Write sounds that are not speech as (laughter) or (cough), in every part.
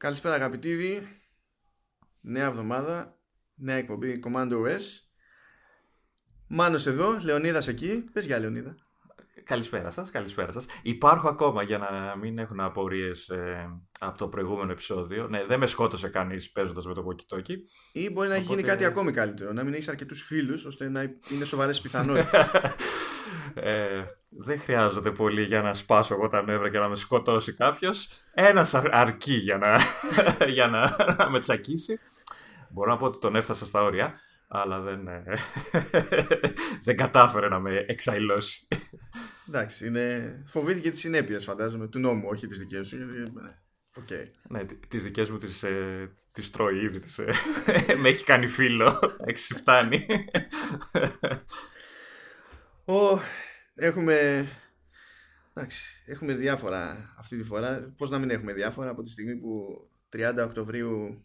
Καλησπέρα αγαπητοί. Νέα εβδομάδα. Νέα εκπομπή Commando OS. Μάνος εδώ, Λεωνίδας εκεί. Πες για Λεωνίδα. Καλησπέρα σας, καλησπέρα σας. Υπάρχω ακόμα για να μην έχουν απορίες ε, από το προηγούμενο επεισόδιο. Ναι, δεν με σκότωσε κανείς παίζοντας με το walkie Ή μπορεί να έχει γίνει κάτι ακόμη καλύτερο. Να μην έχεις αρκετούς φίλους ώστε να είναι σοβαρές (laughs) πιθανότητες. Ε, δεν χρειάζεται πολύ για να σπάσω εγώ τα νεύρα και να με σκοτώσει κάποιος. Ένας αρκεί για να, (laughs) για να, να με τσακίσει. Μπορώ να πω ότι τον έφτασα στα όρια, αλλά δεν, ε, (laughs) δεν κατάφερε να με εξαϊλώσει. Εντάξει, είναι... φοβήθηκε τις συνέπειες φαντάζομαι, του νόμου, όχι τις δικές σου. Okay. Ναι, τις δικές μου τις, ε, τις τρώει ήδη, τις, ε, (laughs) με έχει κάνει φίλο, έχει φτάνει. Oh, έχουμε, εντάξει, έχουμε διάφορα αυτή τη φορά. Πώς να μην έχουμε διάφορα από τη στιγμή που 30 Οκτωβρίου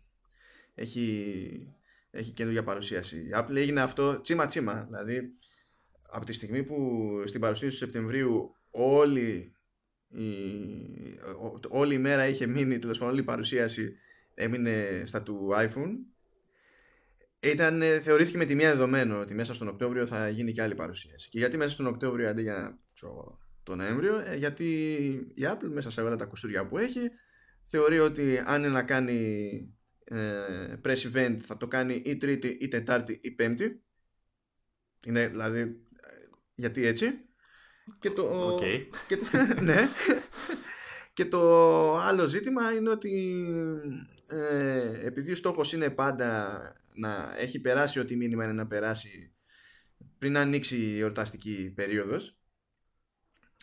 έχει, έχει καινούργια παρουσίαση. Η Apple έγινε αυτό τσίμα τσίμα. Δηλαδή, από τη στιγμή που στην παρουσίαση του Σεπτεμβρίου όλη η, όλη η μέρα είχε μείνει, τέλος πάντων όλη η παρουσίαση έμεινε στα του iPhone ήταν, ε, θεωρήθηκε με τη μία δεδομένο ότι μέσα στον Οκτώβριο θα γίνει και άλλη παρουσίαση. Και γιατί μέσα στον Οκτώβριο αντί για ξέρω, το Νοέμβριο, ε, γιατί η Apple μέσα σε όλα τα κουστούρια που έχει θεωρεί ότι αν είναι να κάνει ε, press event θα το κάνει ή Τρίτη ή Τετάρτη ή Πέμπτη. Είναι δηλαδή ε, γιατί έτσι. Και το, okay. και (laughs) ναι. Και το άλλο ζήτημα είναι ότι ε, επειδή ο στόχος είναι πάντα να έχει περάσει ό,τι μήνυμα είναι να περάσει πριν ανοίξει η εορταστική περίοδος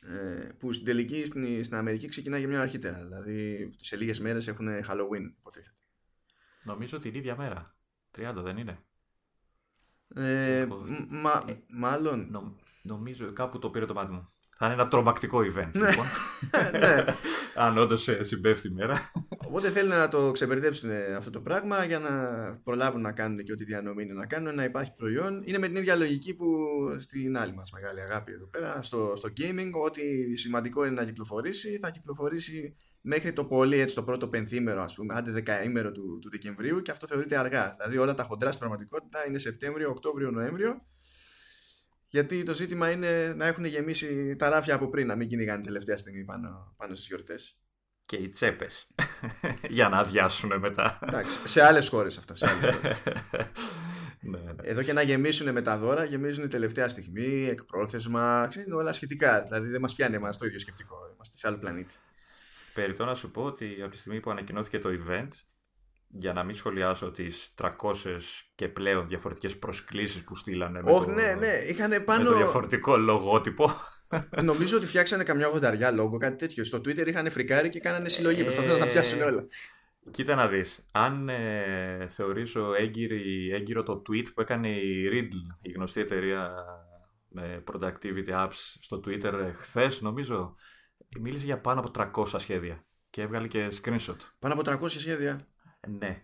ε, που στην τελική στην, στην Αμερική ξεκινάει για μια αρχίτερα. Δηλαδή σε λίγες μέρες έχουν Halloween υποτίθεται. Νομίζω την ίδια μέρα. 30 δεν είναι; Ε, μα, μάλλον. Νο, νομίζω κάπου το πήρε το μάτι μου θα είναι ένα τρομακτικό event, ναι. λοιπόν. (laughs) ναι. Αν όντως ε, συμπέφτει η μέρα. Οπότε θέλουν να το ξεπερδέψουν ε, αυτό το πράγμα για να προλάβουν να κάνουν και ό,τι διανομή είναι να κάνουν, να υπάρχει προϊόν. Είναι με την ίδια λογική που στην άλλη μας μεγάλη αγάπη εδώ πέρα, στο, στο gaming, ότι σημαντικό είναι να κυκλοφορήσει, θα κυκλοφορήσει μέχρι το πολύ έτσι το πρώτο πενθήμερο, ας πούμε, άντε δεκαήμερο του, του Δεκεμβρίου και αυτό θεωρείται αργά. Δηλαδή όλα τα χοντρά στην πραγματικότητα είναι Σεπτέμβριο, Οκτώβριο, Νοέμβριο γιατί το ζήτημα είναι να έχουν γεμίσει τα ράφια από πριν, να μην κυνηγάνε τελευταία στιγμή πάνω, πάνω στις γιορτές. Και οι τσέπες. (laughs) για να αδειάσουν μετά. Εντάξει, σε άλλες χώρες αυτά. Σε άλλες χώρες. (laughs) ναι, ναι. Εδώ και να γεμίσουν με τα δώρα, γεμίζουν τελευταία στιγμή, εκπρόθεσμα, ξέρετε, όλα σχετικά. Δηλαδή δεν μας πιάνει εμάς το ίδιο σκεπτικό. Είμαστε σε άλλο πλανήτη. Περιτώ να σου πω ότι από τη στιγμή που ανακοινώθηκε το event, για να μην σχολιάσω τις 300 και πλέον διαφορετικές προσκλήσεις που στείλανε με, το, ναι, ναι. Είχαν πάνω... με το διαφορετικό λογότυπο. Νομίζω ότι φτιάξανε καμιά γονταριά λόγο, κάτι τέτοιο. Στο Twitter είχαν φρικάρει και κάνανε συλλογή. Ε... Προσπαθούν να τα πιάσουν όλα. Κοίτα να δεις, αν ε, θεωρήσω έγκυρη, έγκυρο το tweet που έκανε η Riddle, η γνωστή εταιρεία με productivity apps στο Twitter ε, χθες, νομίζω, μίλησε για πάνω από 300 σχέδια και έβγαλε και screenshot. Πάνω από 300 σχέδια. Ναι.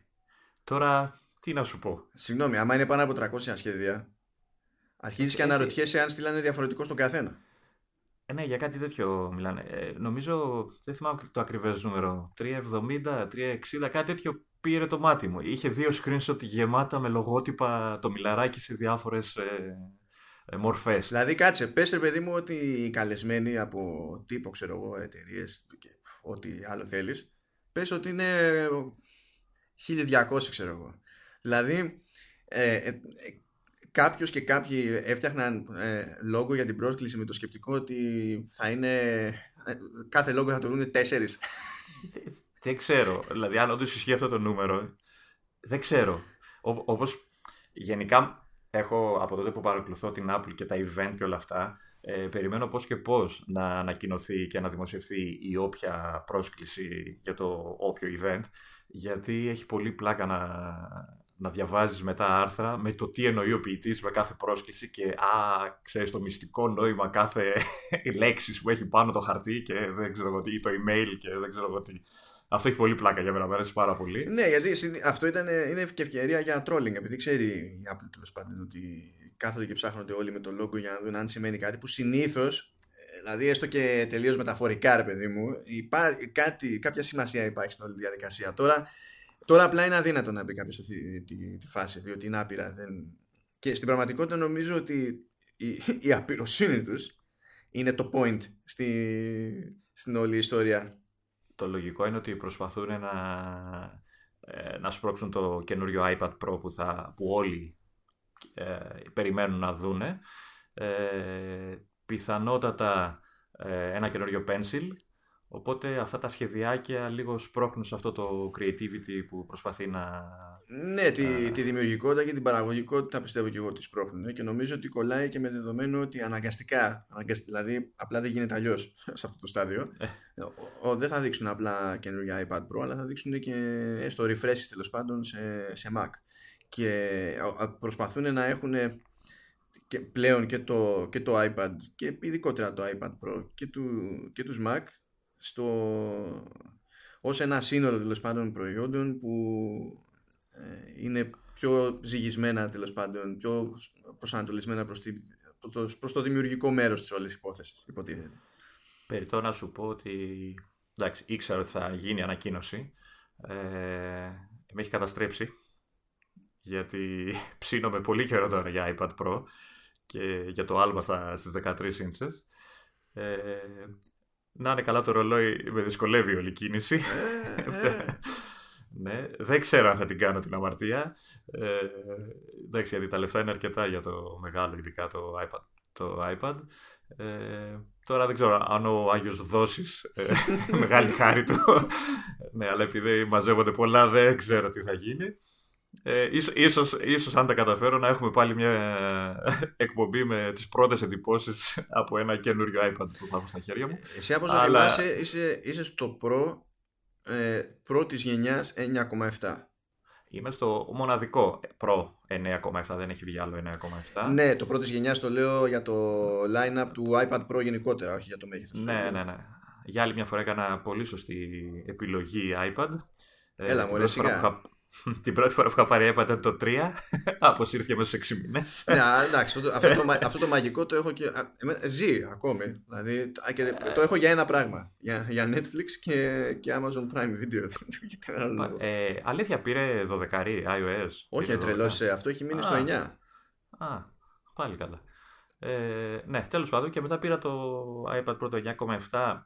Τώρα, τι να σου πω. Συγγνώμη, άμα είναι πάνω από 300 σχέδια, αρχίζεις και αναρωτιέσαι αν στείλανε διαφορετικό στον καθένα. Ε, ναι, για κάτι τέτοιο μιλάνε. Ε, νομίζω, δεν θυμάμαι το ακριβές νούμερο. 370, 360, κάτι τέτοιο πήρε το μάτι μου. Είχε δύο screenshot γεμάτα με λογότυπα το μιλαράκι σε διάφορες ε, ε, μορφές. Δηλαδή, κάτσε, πες ρε παιδί μου ότι οι καλεσμένοι από τύπο, ξέρω εγώ, εταιρείες, ό,τι άλλο θέλεις, πες ότι είναι 1200 ξέρω εγώ. Δηλαδή ε, ε, κάποιος και κάποιοι έφτιαχναν ε, λόγο για την πρόσκληση με το σκεπτικό ότι θα είναι ε, κάθε λόγο θα το δουν τέσσερις. (laughs) Δεν ξέρω. Δηλαδή αν όντως ισχύει αυτό το νούμερο δεν ξέρω. Όπω όπως γενικά έχω από τότε που παρακολουθώ την Apple και τα event και όλα αυτά ε, περιμένω πώς και πώς να ανακοινωθεί και να δημοσιευθεί η όποια πρόσκληση για το όποιο event γιατί έχει πολύ πλάκα να, να διαβάζεις μετά άρθρα με το τι εννοεί ο ποιητής με κάθε πρόσκληση και α, ξέρεις το μυστικό νόημα κάθε (laughs) λέξη που έχει πάνω το χαρτί και δεν ξέρω εγώ τι, ή το email και δεν ξέρω εγώ τι. Αυτό έχει πολύ πλάκα για μένα, μου αρέσει πάρα πολύ. Ναι, γιατί αυτό ήταν, είναι και ευκαιρία για trolling, επειδή ξέρει η Apple τέλος πάντων ότι κάθονται και ψάχνονται όλοι με το logo για να δουν αν σημαίνει κάτι που συνήθως δηλαδή έστω και τελείως μεταφορικά ρε παιδί μου, υπάρχει κάτι, κάποια σημασία υπάρχει στην όλη διαδικασία. Τώρα, τώρα απλά είναι αδύνατο να μπει κάποιος σε αυτή τη, τη, φάση, διότι είναι άπειρα. Δεν... Και στην πραγματικότητα νομίζω ότι η, η απειροσύνη τους είναι το point στη, στην όλη ιστορία. Το λογικό είναι ότι προσπαθούν να, ε, να σπρώξουν το καινούριο iPad Pro που, θα, που όλοι ε, περιμένουν να δούνε. Ε, πιθανότατα ε, ένα καινούριο pencil. Οπότε αυτά τα σχεδιάκια λίγο σπρώχνουν σε αυτό το creativity που προσπαθεί να... Ναι, τη, τη δημιουργικότητα και την παραγωγικότητα πιστεύω και εγώ ότι σπρώχνουν και νομίζω ότι κολλάει και με δεδομένο ότι αναγκαστικά, αναγκαστικά δηλαδή απλά δεν γίνεται αλλιώς (laughs) σε αυτό το στάδιο. Ε. ο, δεν θα δείξουν απλά καινούργια iPad Pro, αλλά θα δείξουν και έστω refreshes τέλος πάντων σε, σε Mac. Και προσπαθούν να έχουν και πλέον και το, και το iPad και ειδικότερα το iPad Pro και, του, και τους Mac στο, ως ένα σύνολο τέλος πάντων προϊόντων που ε, είναι πιο ζυγισμένα τέλος πάντων, πιο προσανατολισμένα προς, τη, προς, το, δημιουργικό μέρος της όλης υπόθεσης υποτίθεται. Περιτώ να σου πω ότι εντάξει, ήξερα ότι θα γίνει ανακοίνωση ε, με έχει καταστρέψει γιατί (laughs) ψήνομαι πολύ καιρό τώρα για iPad Pro και για το άλμα στα, στις 13 inches. Ε, να είναι καλά το ρολόι, με δυσκολεύει όλη η κίνηση. Ε, (laughs) ε. ναι, δεν ξέρω αν θα την κάνω την αμαρτία. Ε, εντάξει, γιατί τα λεφτά είναι αρκετά για το μεγάλο, ειδικά το iPad. Το iPad. Ε, τώρα δεν ξέρω αν ο Άγιος Δόσης, ε, (laughs) μεγάλη χάρη του, ναι, αλλά επειδή μαζεύονται πολλά δεν ξέρω τι θα γίνει. Ε, ίσως, ίσως, ίσως αν τα καταφέρω να έχουμε πάλι μια εκπομπή με τις πρώτες εντυπώσεις από ένα καινούριο iPad που θα έχω στα χέρια μου. Εσύ όπως Αλλά... θυμάσαι είσαι, είσαι στο Pro ε, πρώτης γενιάς 9,7. Είμαι στο μοναδικό Pro 9,7, δεν έχει βγει άλλο 9,7. Ναι, το πρώτης γενιάς το λέω για το line-up του iPad Pro γενικότερα, όχι για το μέγεθος. Ναι, ναι, ναι. Για άλλη μια φορά έκανα πολύ σωστή επιλογή iPad. Έλα, ε, μου σιγά. (laughs) Την πρώτη φορά που είχα πάρει έπατα το 3, (laughs) αποσύρθηκε μέσα σε 6 μήνες. Ναι, εντάξει, αυτό, αυτό, το, (laughs) αυτό το μαγικό το έχω και. Ζει ακόμη. Δηλαδή, και το έχω για ένα πράγμα. Για, για Netflix και, και Amazon Prime Video. ε, αλήθεια, πήρε 12 iOS. Όχι, τρελό. Αυτό έχει μείνει στο 9. Α, πάλι καλά. Ε, ναι, τέλος πάντων, και μετά πήρα το iPad Pro το 9,7.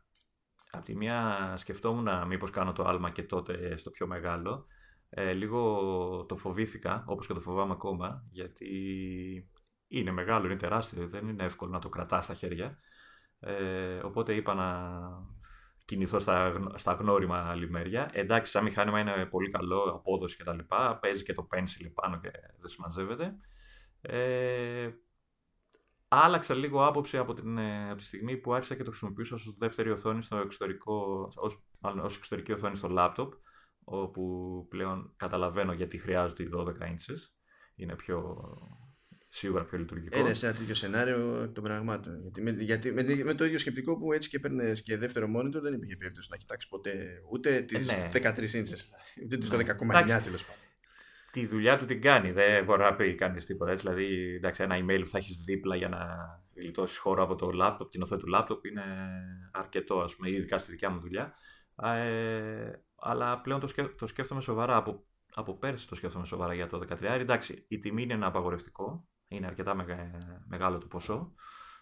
Απ' τη μία σκεφτόμουν μήπως κάνω το άλμα και τότε στο πιο μεγάλο ε, λίγο το φοβήθηκα, όπως και το φοβάμαι ακόμα, γιατί είναι μεγάλο, είναι τεράστιο, δεν είναι εύκολο να το κρατάς στα χέρια. Ε, οπότε είπα να κινηθώ στα, στα γνώριμα λιμέρια. Εντάξει, σαν μηχάνημα είναι πολύ καλό, απόδοση κτλ. Παίζει και το pencil πάνω και δεν συμμαζεύεται. Ε, άλλαξα λίγο άποψη από, την, ε, από τη στιγμή που άρχισα και το χρησιμοποιούσα ως δεύτερη οθόνη στο εξωτερικό, ως, μάλλον, ως εξωτερική οθόνη στο λάπτοπ όπου πλέον καταλαβαίνω γιατί χρειάζονται οι 12 inches. Είναι πιο σίγουρα πιο λειτουργικό. Είναι σε ένα τέτοιο σενάριο των πραγμάτων. Γιατί, με, γιατί με, με, το ίδιο σκεπτικό που έτσι και παίρνει και δεύτερο monitor δεν υπήρχε περίπτωση να κοιτάξεις ποτέ ούτε τις ναι. 13 inches, ούτε τις 12,9 τέλος πάντων. Τη δουλειά του την κάνει. Δεν μπορεί να πει κανείς τίποτα. Έτσι, δηλαδή, εντάξει, ένα email που θα έχεις δίπλα για να γλιτώσεις χώρο από το laptop, την οθόνη του laptop είναι αρκετό, ας πούμε, ειδικά στη δικιά μου δουλειά. Ε, αλλά πλέον το, σκέφ, το σκέφτομαι σοβαρά. Από, από πέρσι το σκέφτομαι σοβαρά για το 13. Εντάξει, η τιμή είναι ένα απαγορευτικό. Είναι αρκετά μεγάλο το ποσό.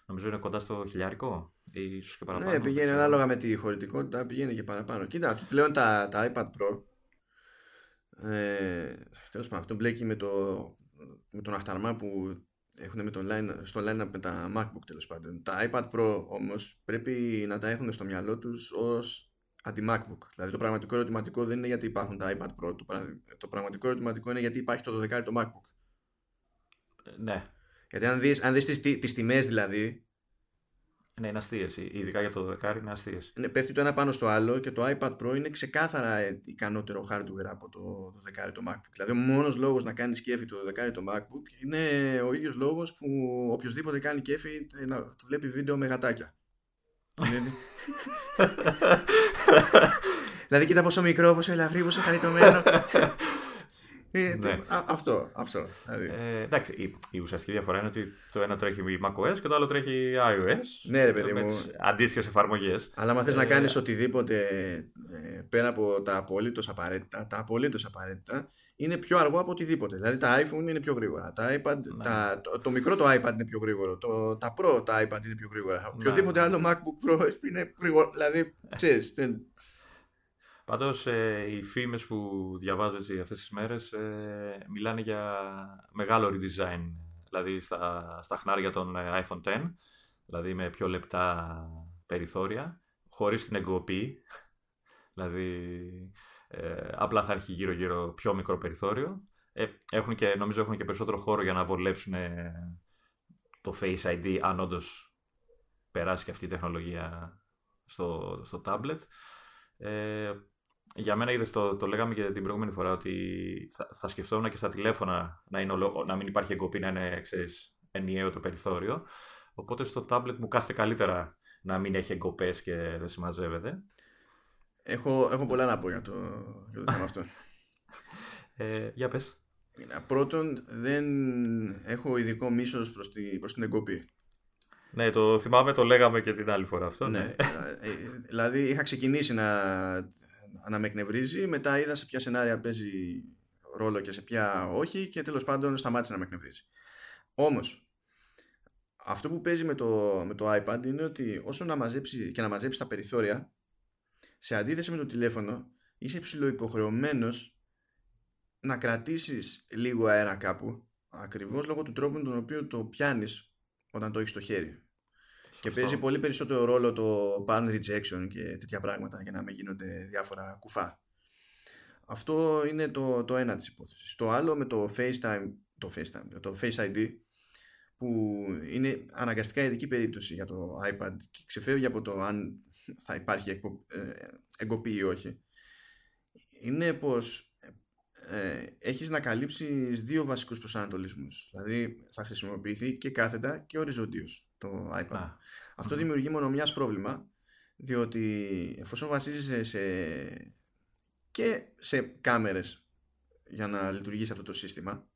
Νομίζω είναι κοντά στο χιλιάρικο ή ίσως και παραπάνω. Ναι, πηγαίνει ανάλογα με τη χωρητικότητα, πηγαίνει και παραπάνω. Κοίτα, πλέον τα, τα iPad Pro. Ε, Τέλος πάντων, αυτό μπλέκει με, το, με τον αχταρμά που έχουν με τον line, στο line με τα MacBook τέλος πάντων. Τα iPad Pro όμως πρέπει να τα έχουν στο μυαλό τους ω αντι-MacBook. Δηλαδή το πραγματικό ερωτηματικό δεν είναι γιατί υπάρχουν τα iPad Pro. Το, το πραγματικό ερωτηματικό είναι γιατί υπάρχει το 12 το MacBook. Ναι. Γιατί αν δεις, αν δεις τις, τις τιμές δηλαδή... Ναι, είναι αστείες. Ειδικά για το 12 είναι αστείες. Ναι, πέφτει το ένα πάνω στο άλλο και το iPad Pro είναι ξεκάθαρα ικανότερο hardware από το 12 το MacBook. Δηλαδή, ο μόνος λόγος να κάνεις κέφι το 12 το MacBook είναι ο ίδιος λόγος που οποιοδήποτε κάνει κέφι να βλέπει βίντεο με γατάκια. (laughs) δηλαδή κοίτα πόσο μικρό, πόσο ελαφρύ, πόσο χαριτωμένο. (laughs) Ε, ναι. α, αυτό. αυτό δηλαδή. ε, εντάξει, η, η, ουσιαστική διαφορά είναι ότι το ένα τρέχει macOS και το άλλο τρέχει iOS. Ναι, ρε παιδί μου. Αντίστοιχες εφαρμογές. Αλλά αν θες ε, να κάνεις οτιδήποτε ε, πέρα από τα απολύτως απαραίτητα, τα απολύτως απαραίτητα είναι πιο αργό από οτιδήποτε. Δηλαδή τα iPhone είναι πιο γρήγορα. Τα iPad, ναι. τα, το, το, μικρό το iPad είναι πιο γρήγορο. Το, τα Pro τα iPad είναι πιο γρήγορα. Ναι. Οποιοδήποτε άλλο MacBook Pro (laughs) είναι γρήγορο. Δηλαδή, ξέρεις. Πάντως ε, οι φήμες που διαβάζω έτσι αυτές τις μέρες ε, μιλάνε για μεγάλο redesign. Δηλαδή στα, στα χνάρια των ε, iPhone X, δηλαδή με πιο λεπτά περιθώρια, χωρίς την εγκοπή. (laughs) δηλαδή ε, απλά θα έχει γύρω-γύρω πιο μικρό περιθώριο. Ε, έχουν και, νομίζω έχουν και περισσότερο χώρο για να βολέψουν ε, το Face ID αν όντως περάσει και αυτή η τεχνολογία στο, στο tablet. Ε, για μένα είδες το, το λέγαμε και την προηγούμενη φορά ότι θα, θα σκεφτόμουν και στα τηλέφωνα να, είναι, να μην υπάρχει εγκοπή, να είναι ξέρεις, ενιαίο το περιθώριο. Οπότε στο tablet μου κάθεται καλύτερα να μην έχει εγκοπές και δεν συμμαζεύεται. Έχω, έχω πολλά να πω για το, για το θέμα αυτό. Ε, για πες. Πρώτον, δεν έχω ειδικό μίσος προς, τη, προς την εγκοπή. Ναι, το θυμάμαι, το λέγαμε και την άλλη φορά αυτό. Ναι, ναι. Ε, δηλαδή είχα ξεκινήσει να, να με εκνευρίζει, μετά είδα σε ποια σενάρια παίζει ρόλο και σε ποια όχι και τέλος πάντων σταμάτησε να με εκνευρίζει. Όμως, αυτό που παίζει με το, με το iPad είναι ότι όσο να μαζέψει και να μαζέψει τα περιθώρια, σε αντίθεση με το τηλέφωνο, είσαι ψηλοϊποχρεωμένος να κρατήσεις λίγο αέρα κάπου, ακριβώς λόγω του τρόπου με τον οποίο το πιάνεις όταν το έχεις στο χέρι. Και παίζει πολύ περισσότερο ρόλο το pan rejection και τέτοια πράγματα για να μην γίνονται διάφορα κουφά. Αυτό είναι το, το ένα της υπόθεσης. Το άλλο με το FaceTime, το FaceTime, το Face ID, που είναι αναγκαστικά ειδική περίπτωση για το iPad και ξεφεύγει από το αν θα υπάρχει ε, εγκοπή ή όχι. Είναι πως ε, έχεις να καλύψεις δύο βασικούς προσανατολισμούς. Δηλαδή θα χρησιμοποιηθεί και κάθετα και οριζόντιος το iPad. Αυτό δημιουργεί μόνο μιας πρόβλημα διότι εφόσον βασίζεσαι σε και σε κάμερες για να λειτουργήσει αυτό το σύστημα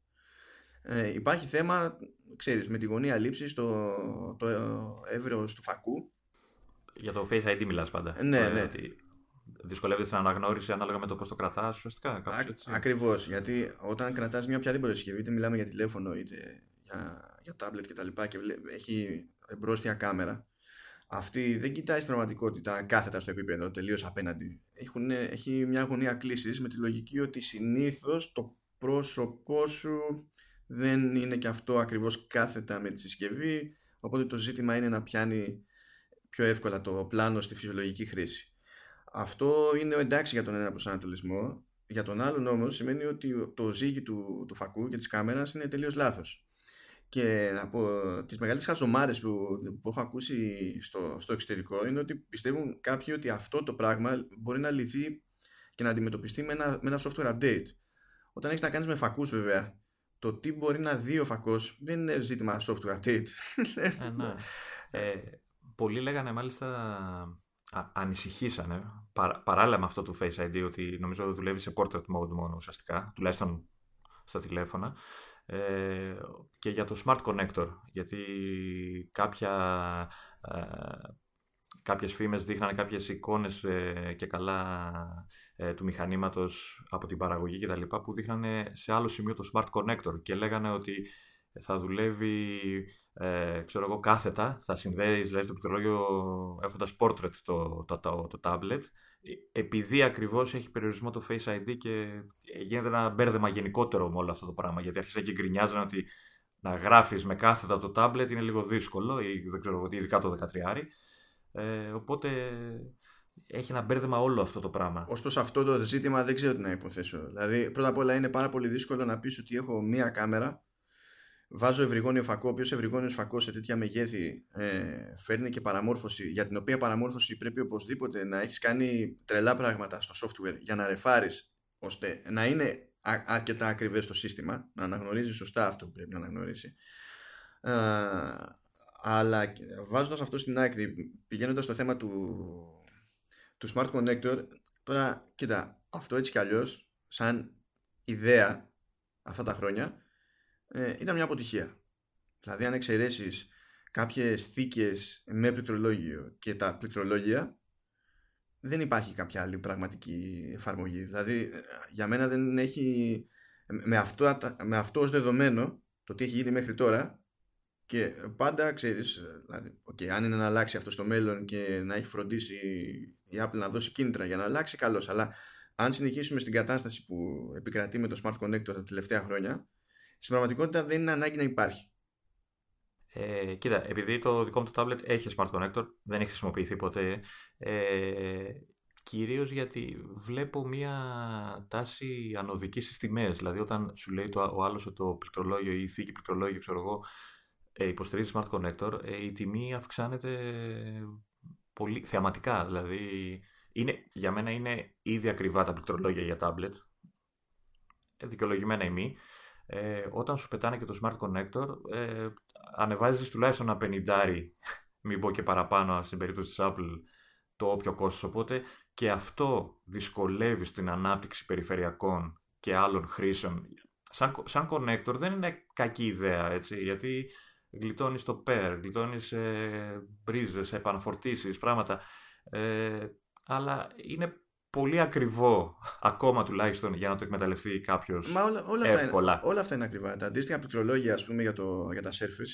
ε, υπάρχει θέμα ξέρεις με τη γωνία λήψης το, το εύρος του φακού για το Face ID μιλάς πάντα. Ναι, ε, ναι. Ότι δυσκολεύεται στην αναγνώριση ανάλογα με το πώς το κρατάς, ουσιαστικά. Ακριβώς. Γιατί όταν κρατάς μια οποιαδήποτε συσκευή, είτε μιλάμε για τηλέφωνο είτε για, για tablet κτλ. Και, και έχει εμπρόστια κάμερα, αυτή δεν κοιτάει στην πραγματικότητα κάθετα στο επίπεδο, τελείως απέναντι. Έχουν, έχει μια γωνία κλίσης με τη λογική ότι συνήθως το πρόσωπό σου δεν είναι και αυτό ακριβώς κάθετα με τη συσκευή. Οπότε το ζήτημα είναι να πιάνει πιο εύκολα το πλάνο στη φυσιολογική χρήση. Αυτό είναι εντάξει για τον ένα προσανατολισμό. Για τον άλλον όμως σημαίνει ότι το ζύγι του, του φακού και της κάμερας είναι τελείως λάθος. Και από τις μεγαλύτερες χαζομάρες που, που έχω ακούσει στο, στο εξωτερικό είναι ότι πιστεύουν κάποιοι ότι αυτό το πράγμα μπορεί να λυθεί και να αντιμετωπιστεί με ένα, με ένα software update. Όταν έχεις να κάνεις με φακούς, βέβαια, το τι μπορεί να δει ο φακός δεν είναι ζήτημα software update. Ε, ναι. (laughs) ε, πολλοί λέγανε μάλιστα α, ανησυχήσανε παρά, παράλληλα με αυτό το Face ID ότι νομίζω δουλεύει σε portrait mode μόνο ουσιαστικά, τουλάχιστον στα τηλέφωνα ε, και για το Smart Connector γιατί κάποια ε, κάποιες φήμες δείχνανε κάποιες εικόνες ε, και καλά ε, του μηχανήματος από την παραγωγή και τα λοιπά που δείχνανε σε άλλο σημείο το Smart Connector και λέγανε ότι θα δουλεύει ε, ξέρω εγώ, κάθετα, θα συνδέει δηλαδή, το πληκτρολόγιο έχοντας portrait το, το, το, το, tablet, ε, επειδή ακριβώς έχει περιορισμό το Face ID και γίνεται ένα μπέρδεμα γενικότερο με όλο αυτό το πράγμα, γιατί άρχισα και γκρινιάζανε ότι να γράφεις με κάθετα το tablet είναι λίγο δύσκολο, ή δεν ξέρω εγώ, ειδικά το 13. Ε, οπότε έχει ένα μπέρδεμα όλο αυτό το πράγμα. Ω προ αυτό το ζήτημα δεν ξέρω τι να υποθέσω. Δηλαδή, πρώτα απ' όλα είναι πάρα πολύ δύσκολο να πεις ότι έχω μία κάμερα βάζω ευρυγόνιο φακό, ο οποίο ευρυγόνιο φακός σε τέτοια μεγέθη ε, φέρνει και παραμόρφωση, για την οποία παραμόρφωση πρέπει οπωσδήποτε να έχεις κάνει τρελά πράγματα στο software για να ρεφάρεις ώστε να είναι αρκετά ακριβές το σύστημα, να αναγνωρίζεις σωστά αυτό που πρέπει να αναγνωρίσει. Ε, αλλά βάζοντας αυτό στην άκρη, πηγαίνοντας στο θέμα του, του Smart Connector, τώρα κοίτα, αυτό έτσι κι αλλιώς, σαν ιδέα αυτά τα χρόνια ε, ήταν μια αποτυχία. Δηλαδή αν εξαιρέσεις κάποιες θήκες με πληκτρολόγιο και τα πληκτρολόγια δεν υπάρχει κάποια άλλη πραγματική εφαρμογή. Δηλαδή για μένα δεν έχει με αυτό, με αυτό ως δεδομένο το τι έχει γίνει μέχρι τώρα και πάντα ξέρεις δηλαδή, okay, αν είναι να αλλάξει αυτό στο μέλλον και να έχει φροντίσει η Apple να δώσει κίνητρα για να αλλάξει καλώς αλλά αν συνεχίσουμε στην κατάσταση που επικρατεί με το Smart Connector τα τελευταία χρόνια στην πραγματικότητα δεν είναι ανάγκη να υπάρχει ε, κοίτα, επειδή το δικό μου το tablet έχει Smart Connector, δεν έχει χρησιμοποιηθεί ποτέ, ε, κυρίως γιατί βλέπω μία τάση ανωδικής στις τιμές. Δηλαδή όταν σου λέει το, ο άλλος ότι το πληκτρολόγιο ή η θήκη πληκτρολόγιο, ξέρω εγώ, ε, υποστηρίζει Smart Connector, ε, η τιμή αυξάνεται πολύ θεαματικά. Δηλαδή είναι, για μένα είναι ήδη ακριβά τα πληκτρολόγια για tablet, ε, δικαιολογημένα η μη. Ε, όταν σου πετάνε και το Smart Connector, ε, ανεβάζεις τουλάχιστον ένα πενιντάρι, (laughs) μην πω και παραπάνω στην περίπτωση της Apple, το όποιο κόστος. Οπότε και αυτό δυσκολεύει στην ανάπτυξη περιφερειακών και άλλων χρήσεων. Σαν, σαν connector δεν είναι κακή ιδέα, έτσι, γιατί γλιτώνεις το pair, γλιτώνεις ε, μπρίζες, επαναφορτήσεις, πράγματα. Ε, αλλά είναι πολύ ακριβό, ακόμα τουλάχιστον, για να το εκμεταλλευτεί κάποιος όλα, εύκολα. Αυτά είναι, όλα αυτά είναι ακριβά. Τα αντίστοιχα πληκτρολόγια, ας πούμε, για, το, για τα Surface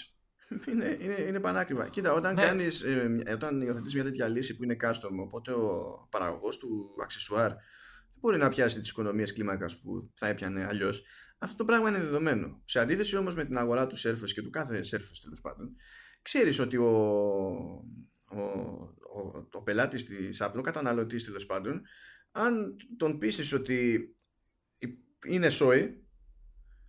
(laughs) είναι, είναι, είναι πανάκριβα. Κοίτα, όταν, ναι. κάνεις, ε, όταν υιοθετείς μια τέτοια λύση που είναι custom, οπότε ο παραγωγός του αξεσουάρ δεν μπορεί να πιάσει τις οικονομίες κλίμακας που θα έπιανε αλλιώς. Αυτό το πράγμα είναι δεδομένο. Σε αντίθεση όμως με την αγορά του Surface και του κάθε Surface τέλος πάντων, ξέρεις ότι ο, ο, ο, ο πελάτης της Apple, ο καταναλωτής τέλος πάντων, αν τον πείσεις ότι είναι σόι,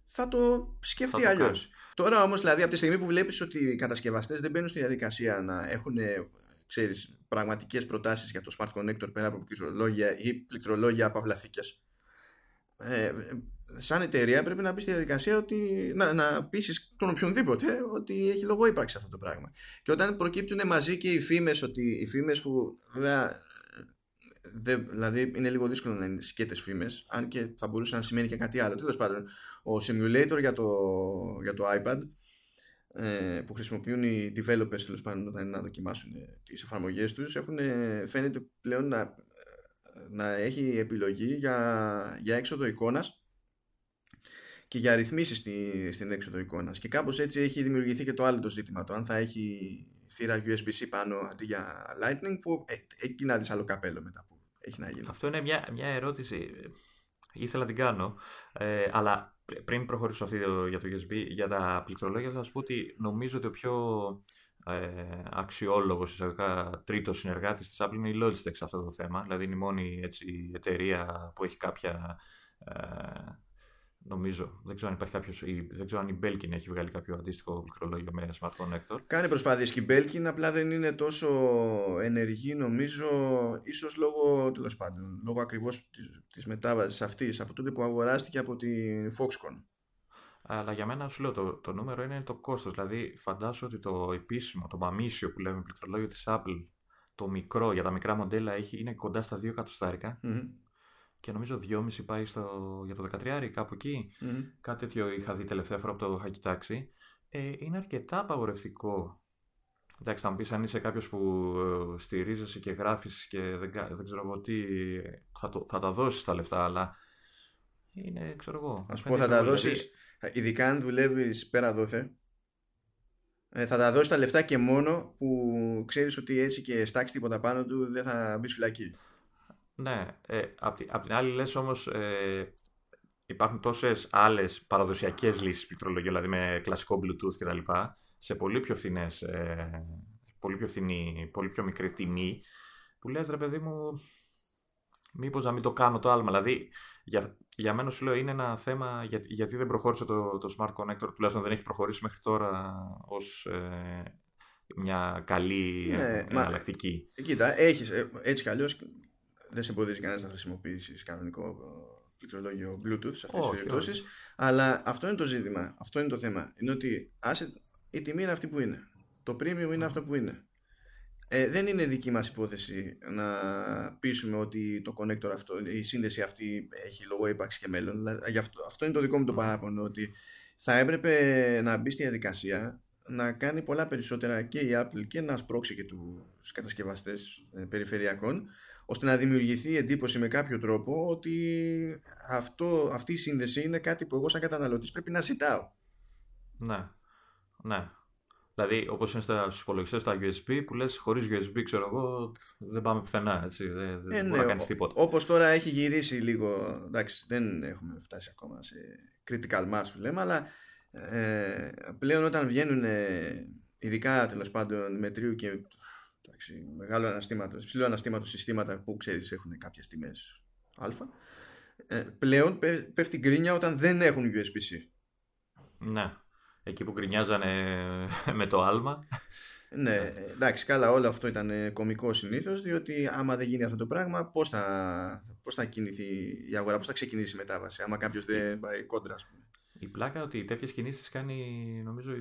θα το σκεφτεί αλλιώς. Τώρα όμως, δηλαδή, από τη στιγμή που βλέπεις ότι οι κατασκευαστές δεν μπαίνουν στη διαδικασία να έχουν ξέρεις, πραγματικές προτάσεις για το Smart Connector πέρα από πληκτρολόγια ή πληκτρολόγια απαυλαθήκε. Ε, σαν εταιρεία πρέπει να μπει στη διαδικασία ότι, να, να πείσεις τον οποιονδήποτε ότι έχει λόγο ύπαρξη αυτό το πράγμα. Και όταν προκύπτουν μαζί και οι φήμες ότι οι φήμες που βέβαια δε, δηλαδή είναι λίγο δύσκολο να είναι σκέτες φήμες αν και θα μπορούσε να σημαίνει και κάτι άλλο τέλος πάντων ο simulator για το, για το iPad ε, που χρησιμοποιούν οι developers τέλος πάντων όταν να δοκιμάσουν τις εφαρμογές τους έχουν, φαίνεται πλέον να, να έχει επιλογή για, για έξοδο εικόνας και για ρυθμίσεις στη, στην έξοδο εικόνας και κάπως έτσι έχει δημιουργηθεί και το άλλο το ζήτημα το αν θα έχει θύρα USB-C πάνω αντί για Lightning που ε, εκεί να δεις άλλο καπέλο μετά που έχει να γίνει. Αυτό είναι μια, μια ερώτηση, ήθελα να την κάνω, ε, αλλά πριν προχωρήσω αυτή για το USB, για τα πληκτρολόγια θα σου πω ότι νομίζω ότι ο πιο ε, αξιόλογος εισαγωγικά τρίτος συνεργάτης της Apple είναι η Logitech σε αυτό το θέμα, δηλαδή είναι η μόνη έτσι, εταιρεία που έχει κάποια ε, Νομίζω. Δεν ξέρω αν υπάρχει κάποιος. Δεν ξέρω αν η Belkin έχει βγάλει κάποιο αντίστοιχο πληκτρολόγιο με smart connector. Κάνει προσπάθειες και η Belkin, απλά δεν είναι τόσο ενεργή, νομίζω, ίσως λόγω τέλος πάντων. Λόγω ακριβώς της μετάβασης αυτής από τότε που αγοράστηκε από την Foxconn. Αλλά για μένα σου λέω το, το νούμερο είναι το κόστος. Δηλαδή, φαντάσου ότι το επίσημο, το μαμίσιο που λέμε πληκτρολόγιο της Apple, το μικρό για τα μικρά μοντέλα έχει, είναι κοντά στα 2 εκατοστάρικα και νομίζω 2,5 πάει στο, για το 13 κάπου εκεί. Mm. Κάτι τέτοιο είχα δει τελευταία φορά που το είχα κοιτάξει. Ε, είναι αρκετά απαγορευτικό. Εντάξει, θα μου πεις αν είσαι κάποιος που ε, στηρίζεσαι και γράφεις και δεν, δεν ξέρω εγώ τι. Θα, το, θα τα δώσεις τα λεφτά, αλλά. Είναι, ξέρω εγώ. Α πούμε, θα τα δώσει. Δηλαδή... Ειδικά αν δουλεύεις πέρα δόθε. Ε, θα τα δώσεις τα λεφτά και μόνο που ξέρεις ότι έτσι και στάξεις τίποτα πάνω του δεν θα μπεις φυλακή. Ναι, ε, απ, την, απ' την άλλη λες όμως ε, υπάρχουν τόσες άλλες παραδοσιακές λύσεις πληκτρολογία, δηλαδή με κλασικό bluetooth κτλ. σε πολύ πιο φθηνές, ε, πολύ πιο φθηνή, πολύ πιο μικρή τιμή που λες ρε παιδί μου μήπως να μην το κάνω το άλμα. Δηλαδή για, για μένα σου λέω είναι ένα θέμα για, γιατί δεν προχώρησε το, το Smart Connector, τουλάχιστον δεν έχει προχωρήσει μέχρι τώρα ως ε, μια καλή ναι, εναλλακτική. κοίτα, έχεις, ε, έτσι κι αλλιώς δεν σε εμποδίζει κανένας να χρησιμοποιήσεις κανονικό πληκτρολόγιο Bluetooth σε αυτές τις περιπτώσεις. Αλλά αυτό είναι το ζήτημα. Αυτό είναι το θέμα. Είναι ότι άσε, η τιμή είναι αυτή που είναι. Το premium είναι αυτό που είναι. Ε, δεν είναι δική μας υπόθεση να πείσουμε ότι το connector αυτό, η σύνδεση αυτή έχει λόγο ύπαρξη και μέλλον. Δηλαδή, αυτό, αυτό είναι το δικό μου το παράπονο, ότι θα έπρεπε να μπει στη διαδικασία να κάνει πολλά περισσότερα και η Apple και να σπρώξει και τους κατασκευαστές ε, περιφερειακών ώστε να δημιουργηθεί εντύπωση με κάποιο τρόπο ότι αυτό, αυτή η σύνδεση είναι κάτι που εγώ σαν καταναλωτής πρέπει να ζητάω. Ναι, ναι. Δηλαδή, όπως είναι στους υπολογιστές τα USB, που λες χωρίς USB, ξέρω εγώ, δεν πάμε πουθενά. Έτσι, δεν δεν ε, μπορεί ναι, να κάνεις τίποτα. Όπως τώρα έχει γυρίσει λίγο. Εντάξει, δεν έχουμε φτάσει ακόμα σε critical mass που λέμε, αλλά ε, πλέον όταν βγαίνουν ειδικά τέλος πάντων μετρίου και εντάξει, μεγάλο αναστήματο, ψηλό αναστήματο συστήματα που ξέρεις έχουν κάποιες τιμές α, ε, πλέον πέφτει γκρίνια όταν δεν έχουν USB-C. Ναι. Εκεί που γκρινιάζανε (laughs) με το άλμα. Ναι, εντάξει, καλά, όλο αυτό ήταν κωμικό συνήθως, διότι άμα δεν γίνει αυτό το πράγμα, πώς θα, πώς θα κινηθεί η αγορά, πώς θα ξεκινήσει η μετάβαση, άμα κάποιος δεν πάει κόντρα, ας πούμε. Η πλάκα ότι τέτοιες κινήσεις κάνει, νομίζω,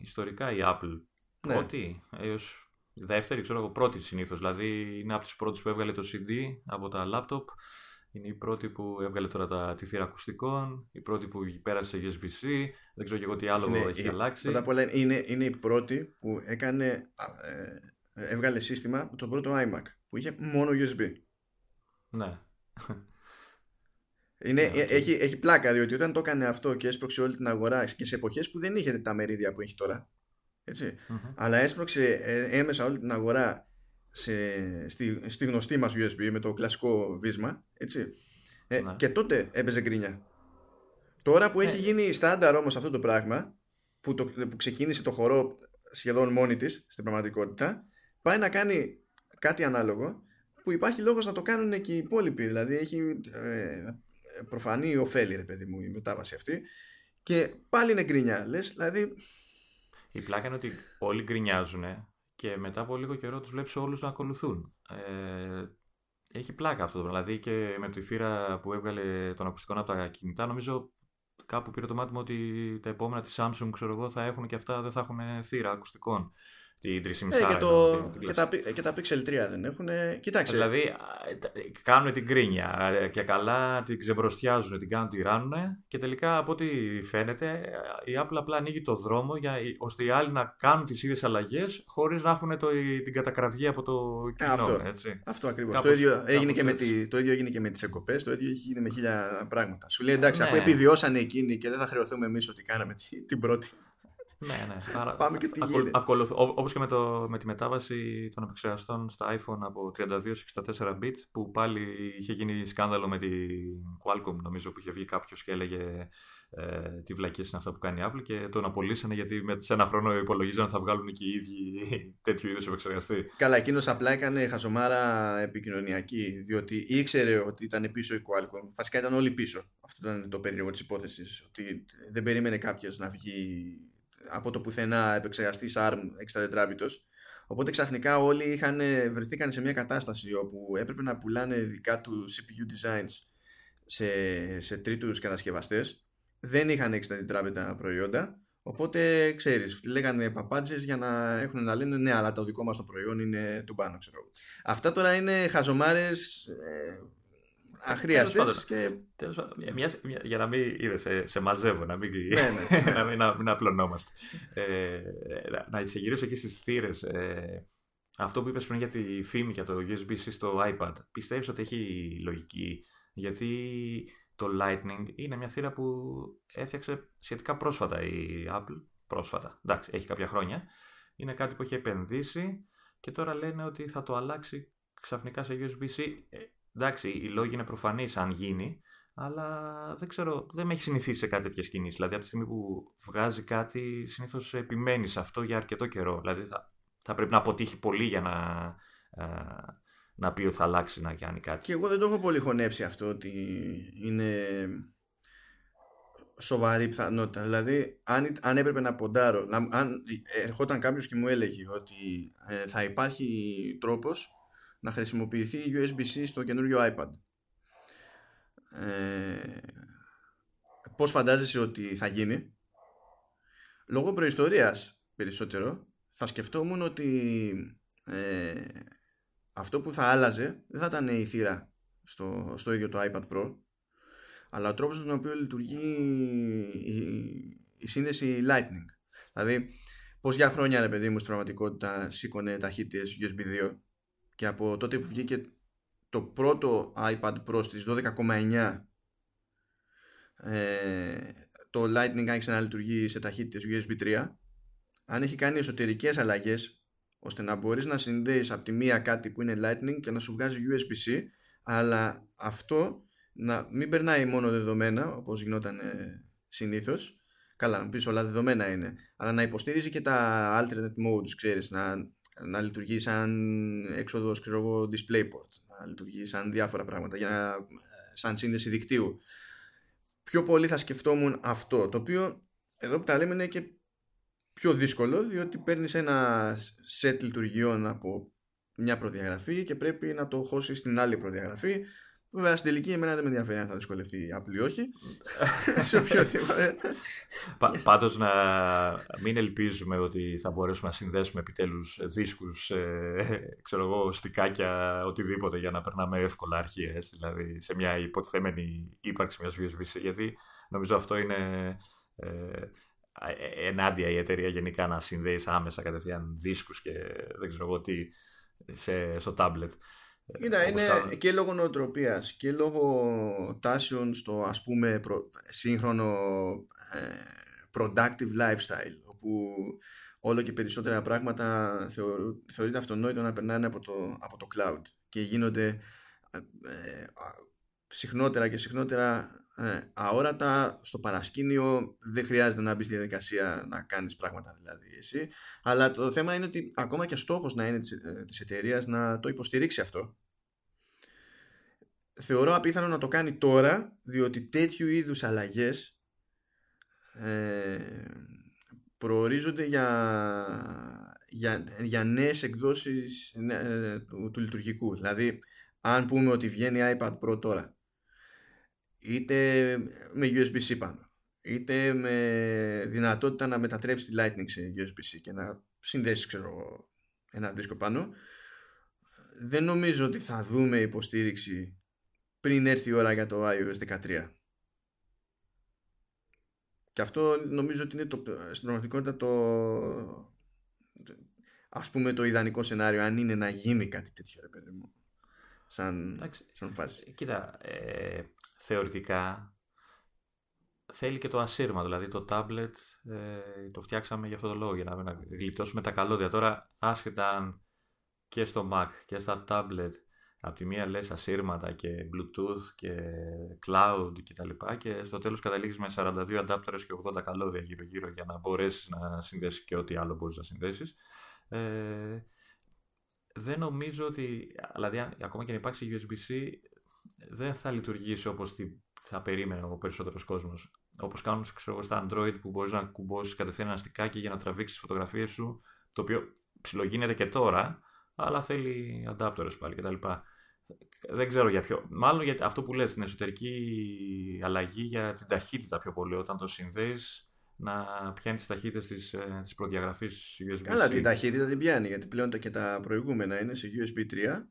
ιστορικά η Apple. Ναι. Πρώτη έως δεύτερη, ξέρω εγώ, πρώτη συνήθως. Δηλαδή είναι από του πρώτου που έβγαλε το CD από τα laptop είναι η πρώτη που έβγαλε τώρα τα, τη θύρα ακουστικών, η πρώτη που πέρασε σε USB-C, δεν ξέρω και εγώ τι άλλο είναι, έχει αλλάξει. Πρώτα απ' όλα είναι, είναι η πρώτη που έκανε, ε, έβγαλε σύστημα το πρώτο iMac που είχε μόνο USB. Ναι. (laughs) Είναι, ναι, έχει, έχει πλάκα διότι όταν το έκανε αυτό και έσπρωξε όλη την αγορά και σε εποχές που δεν είχε τα μερίδια που έχει τώρα έτσι, αλλά έσπρωξε ε, έμεσα όλη την αγορά σε, στη, στη γνωστή μας USB με το κλασικό βίσμα έτσι. Ε, ναι. και τότε έπαιζε γκρίνια τώρα που έχει ναι. γίνει στάνταρ όμως αυτό το πράγμα που, το, που ξεκίνησε το χορό σχεδόν μόνη της στην πραγματικότητα πάει να κάνει κάτι ανάλογο που υπάρχει λόγος να το κάνουν και οι υπόλοιποι δηλαδή έχει ε, προφανή ωφέλη ρε παιδί μου η μετάβαση αυτή και πάλι είναι γκρίνια λες δηλαδή η πλάκα είναι ότι όλοι γκρινιάζουν και μετά από λίγο καιρό τους βλέπεις όλους να ακολουθούν. Ε, έχει πλάκα αυτό. Δηλαδή και με τη θύρα που έβγαλε τον ακουστικό από τα κινητά, νομίζω κάπου πήρε το μάτι μου ότι τα επόμενα της Samsung ξέρω εγώ, θα έχουν και αυτά δεν θα έχουν θύρα ακουστικών την 3,5 ε, και, το, και, τα, και τα Pixel 3 δεν έχουν. Κοιτάξτε. Δηλαδή κάνουν την κρίνια και καλά την ξεμπροστιάζουν, την κάνουν, τη ράνουν και τελικά από ό,τι φαίνεται η Apple απλά ανοίγει το δρόμο για, ώστε οι άλλοι να κάνουν τις ίδιες αλλαγές χωρίς να έχουν το, την κατακραυγή από το κοινό. Αυτό, έτσι. αυτό ακριβώς. το, ίδιο έγινε και με τη, το ίδιο έγινε και με τις εκοπές, το ίδιο έχει γίνει με χίλια πράγματα. Σου λέει εντάξει, ναι. αφού επιβιώσανε εκείνοι και δεν θα χρεωθούμε εμείς ότι κάναμε την πρώτη. Ναι, ναι. Άρα, Πάμε και τι γίνεται. Όπως και με, το, με τη μετάβαση των επεξεργαστών στα iPhone από 32 σε 64 bit που πάλι είχε γίνει σκάνδαλο με την Qualcomm νομίζω που είχε βγει κάποιος και έλεγε ε, τι βλακίες είναι αυτά που κάνει η Apple και τον απολύσανε γιατί με, σε ένα χρόνο υπολογίζαν θα βγάλουν και οι ίδιοι (laughs) τέτοιου είδους επεξεργαστή. Καλά, εκείνος απλά έκανε χαζομάρα επικοινωνιακή διότι ήξερε ότι ήταν πίσω η Qualcomm. Φασικά ήταν όλοι πίσω. Αυτό ήταν το περίεργο της υπόθεσης. Ότι δεν περίμενε κάποιος να βγει από το πουθενά επεξεργαστής ARM 64 bits. Οπότε ξαφνικά όλοι είχαν, βρεθήκαν σε μια κατάσταση όπου έπρεπε να πουλάνε δικά τους CPU designs σε, σε τρίτους κατασκευαστές. Δεν είχαν 64 προϊόντα. Οπότε ξέρεις, λέγανε παπάντζες για να έχουν να λένε ναι, αλλά το δικό μας το προϊόν είναι του πάνω, ξέρω. Αυτά τώρα είναι χαζομάρες ε, αχρίαστες. Και... για να μην είδες, σε, σε μαζεύω, να μην, ναι, ναι. (laughs) να μην, να, μην απλωνόμαστε. ε, να, να εξεγυρίσω εκεί στις θύρες. Ε, αυτό που είπες πριν για τη φήμη για το USB-C στο iPad, πιστεύεις ότι έχει λογική, γιατί το Lightning είναι μια θύρα που έφτιαξε σχετικά πρόσφατα η Apple, πρόσφατα, εντάξει, έχει κάποια χρόνια, είναι κάτι που έχει επενδύσει και τώρα λένε ότι θα το αλλάξει ξαφνικά σε USB-C. Ε, εντάξει, οι λόγοι είναι προφανείς αν γίνει, αλλά δεν ξέρω, δεν με έχει συνηθίσει σε κάτι τέτοιες κινήσεις. Δηλαδή, από τη στιγμή που βγάζει κάτι, συνήθως επιμένεις σε αυτό για αρκετό καιρό. Δηλαδή, θα, θα πρέπει να αποτύχει πολύ για να, να πει ότι θα αλλάξει να κάνει κάτι. Και εγώ δεν το έχω πολύ χωνέψει αυτό ότι είναι σοβαρή πιθανότητα. Δηλαδή, αν, αν έπρεπε να ποντάρω, αν ερχόταν κάποιος και μου έλεγε ότι ε, θα υπάρχει τρόπος να χρησιμοποιηθεί USB-C στο καινούριο iPad. Ε, πώς φαντάζεσαι ότι θα γίνει; Λόγω προϊστορίας περισσότερο θα σκεφτόμουν ότι ε, αυτό που θα άλλαζε δεν θα ήταν η θύρα στο, στο ίδιο το iPad Pro αλλά ο τρόπος με τον οποίο λειτουργεί η, η σύνδεση Lightning. Δηλαδή, πώς για χρόνια ρε παιδί μου στην πραγματικότητα σήκωνε ταχύτητες USB 2 και από τότε που βγήκε το πρώτο iPad Pro στις 12,9 ε, το Lightning άρχισε να λειτουργεί σε ταχύτητες USB 3 αν έχει κάνει εσωτερικές αλλαγές ώστε να μπορείς να συνδέεις από τη μία κάτι που είναι Lightning και να σου βγάζει USB-C αλλά αυτό να μην περνάει μόνο δεδομένα όπως γινόταν ε, συνήθως. Καλά να πεις όλα δεδομένα είναι αλλά να υποστηρίζει και τα alternate modes ξέρεις να, να λειτουργεί σαν έξοδος ξέρω εγώ DisplayPort να λειτουργεί σαν διάφορα πράγματα για να, σαν σύνδεση δικτύου. Πιο πολύ θα σκεφτόμουν αυτό το οποίο εδώ που τα λέμε είναι και πιο δύσκολο διότι παίρνεις ένα set λειτουργιών από μια προδιαγραφή και πρέπει να το χώσεις στην άλλη προδιαγραφή Βέβαια στην τελική εμένα δεν με ενδιαφέρει αν θα δυσκολευτεί η Apple ή όχι. (laughs) σε οποιοδήποτε. Πάντως να μην ελπίζουμε ότι θα μπορέσουμε να συνδέσουμε επιτέλους δίσκους, ε, ξέρω εγώ, στικάκια, οτιδήποτε για να περνάμε εύκολα αρχίε. Δηλαδή σε μια υποτιθέμενη ύπαρξη μιας USB-C. Γιατί νομίζω αυτό είναι. Ε, ε, ενάντια η εταιρεία γενικά να συνδέεις άμεσα κατευθείαν δίσκους και δεν ξέρω εγώ τι σε, στο tablet. Κοίτα, είναι και λόγω νοοτροπίας και λόγω τάσεων στο ας πούμε σύγχρονο ε, productive lifestyle όπου όλο και περισσότερα πράγματα θεωρείται αυτονόητο να περνάνε από το, από το cloud και γίνονται ε, ε, συχνότερα και συχνότερα ε, αόρατα στο παρασκήνιο δεν χρειάζεται να μπεις στη διαδικασία να κάνεις πράγματα δηλαδή εσύ. Αλλά το θέμα είναι ότι ακόμα και στόχος να είναι της, ε, της εταιρείας να το υποστηρίξει αυτό. Θεωρώ απίθανο να το κάνει τώρα διότι τέτοιου είδους αλλαγές ε, προορίζονται για, για, για νέες εκδόσεις ε, του, του λειτουργικού. Δηλαδή αν πούμε ότι βγαίνει iPad Pro τώρα είτε με USB-C πάνω είτε με δυνατότητα να μετατρέψει τη Lightning σε USB-C και να συνδέσεις ξέρω, ένα δίσκο πάνω δεν νομίζω ότι θα δούμε υποστήριξη πριν έρθει η ώρα για το iOS 13 και αυτό νομίζω ότι είναι το, στην πραγματικότητα το ας πούμε το ιδανικό σενάριο αν είναι να γίνει κάτι τέτοιο ρε παιδί μου σαν, σαν φάση. κοίτα ε, θεωρητικά θέλει και το ασύρμα, δηλαδή το tablet ε, το φτιάξαμε για αυτό το λόγο, για να, να γλιτώσουμε τα καλώδια. Τώρα άσχετα αν και στο Mac και στα tablet από τη μία λες ασύρματα και Bluetooth και Cloud και τα λοιπά και στο τέλος καταλήγεις με 42 adapters και 80 καλώδια γύρω γύρω για να μπορέσεις να συνδέσεις και ό,τι άλλο μπορείς να συνδέσεις. Ε, δεν νομίζω ότι, δηλαδή ακόμα και να υπάρξει USB-C δεν θα λειτουργήσει όπως θα περίμενε ο περισσότερος κόσμος. Όπως κάνουν ξέρω, στα Android που μπορείς να κουμπώσεις κατευθείαν ένα στικάκι για να τραβήξεις τις φωτογραφίες σου, το οποίο ψιλογίνεται και τώρα, αλλά θέλει adapters πάλι κτλ. Δεν ξέρω για ποιο. Μάλλον για αυτό που λες, την εσωτερική αλλαγή για την ταχύτητα πιο πολύ. Όταν το συνδέεις να πιάνεις τις ταχύτητες της ε, προδιαγραφής USB. Καλά, την ταχύτητα την πιάνει γιατί πλέον και τα προηγούμενα είναι σε USB 3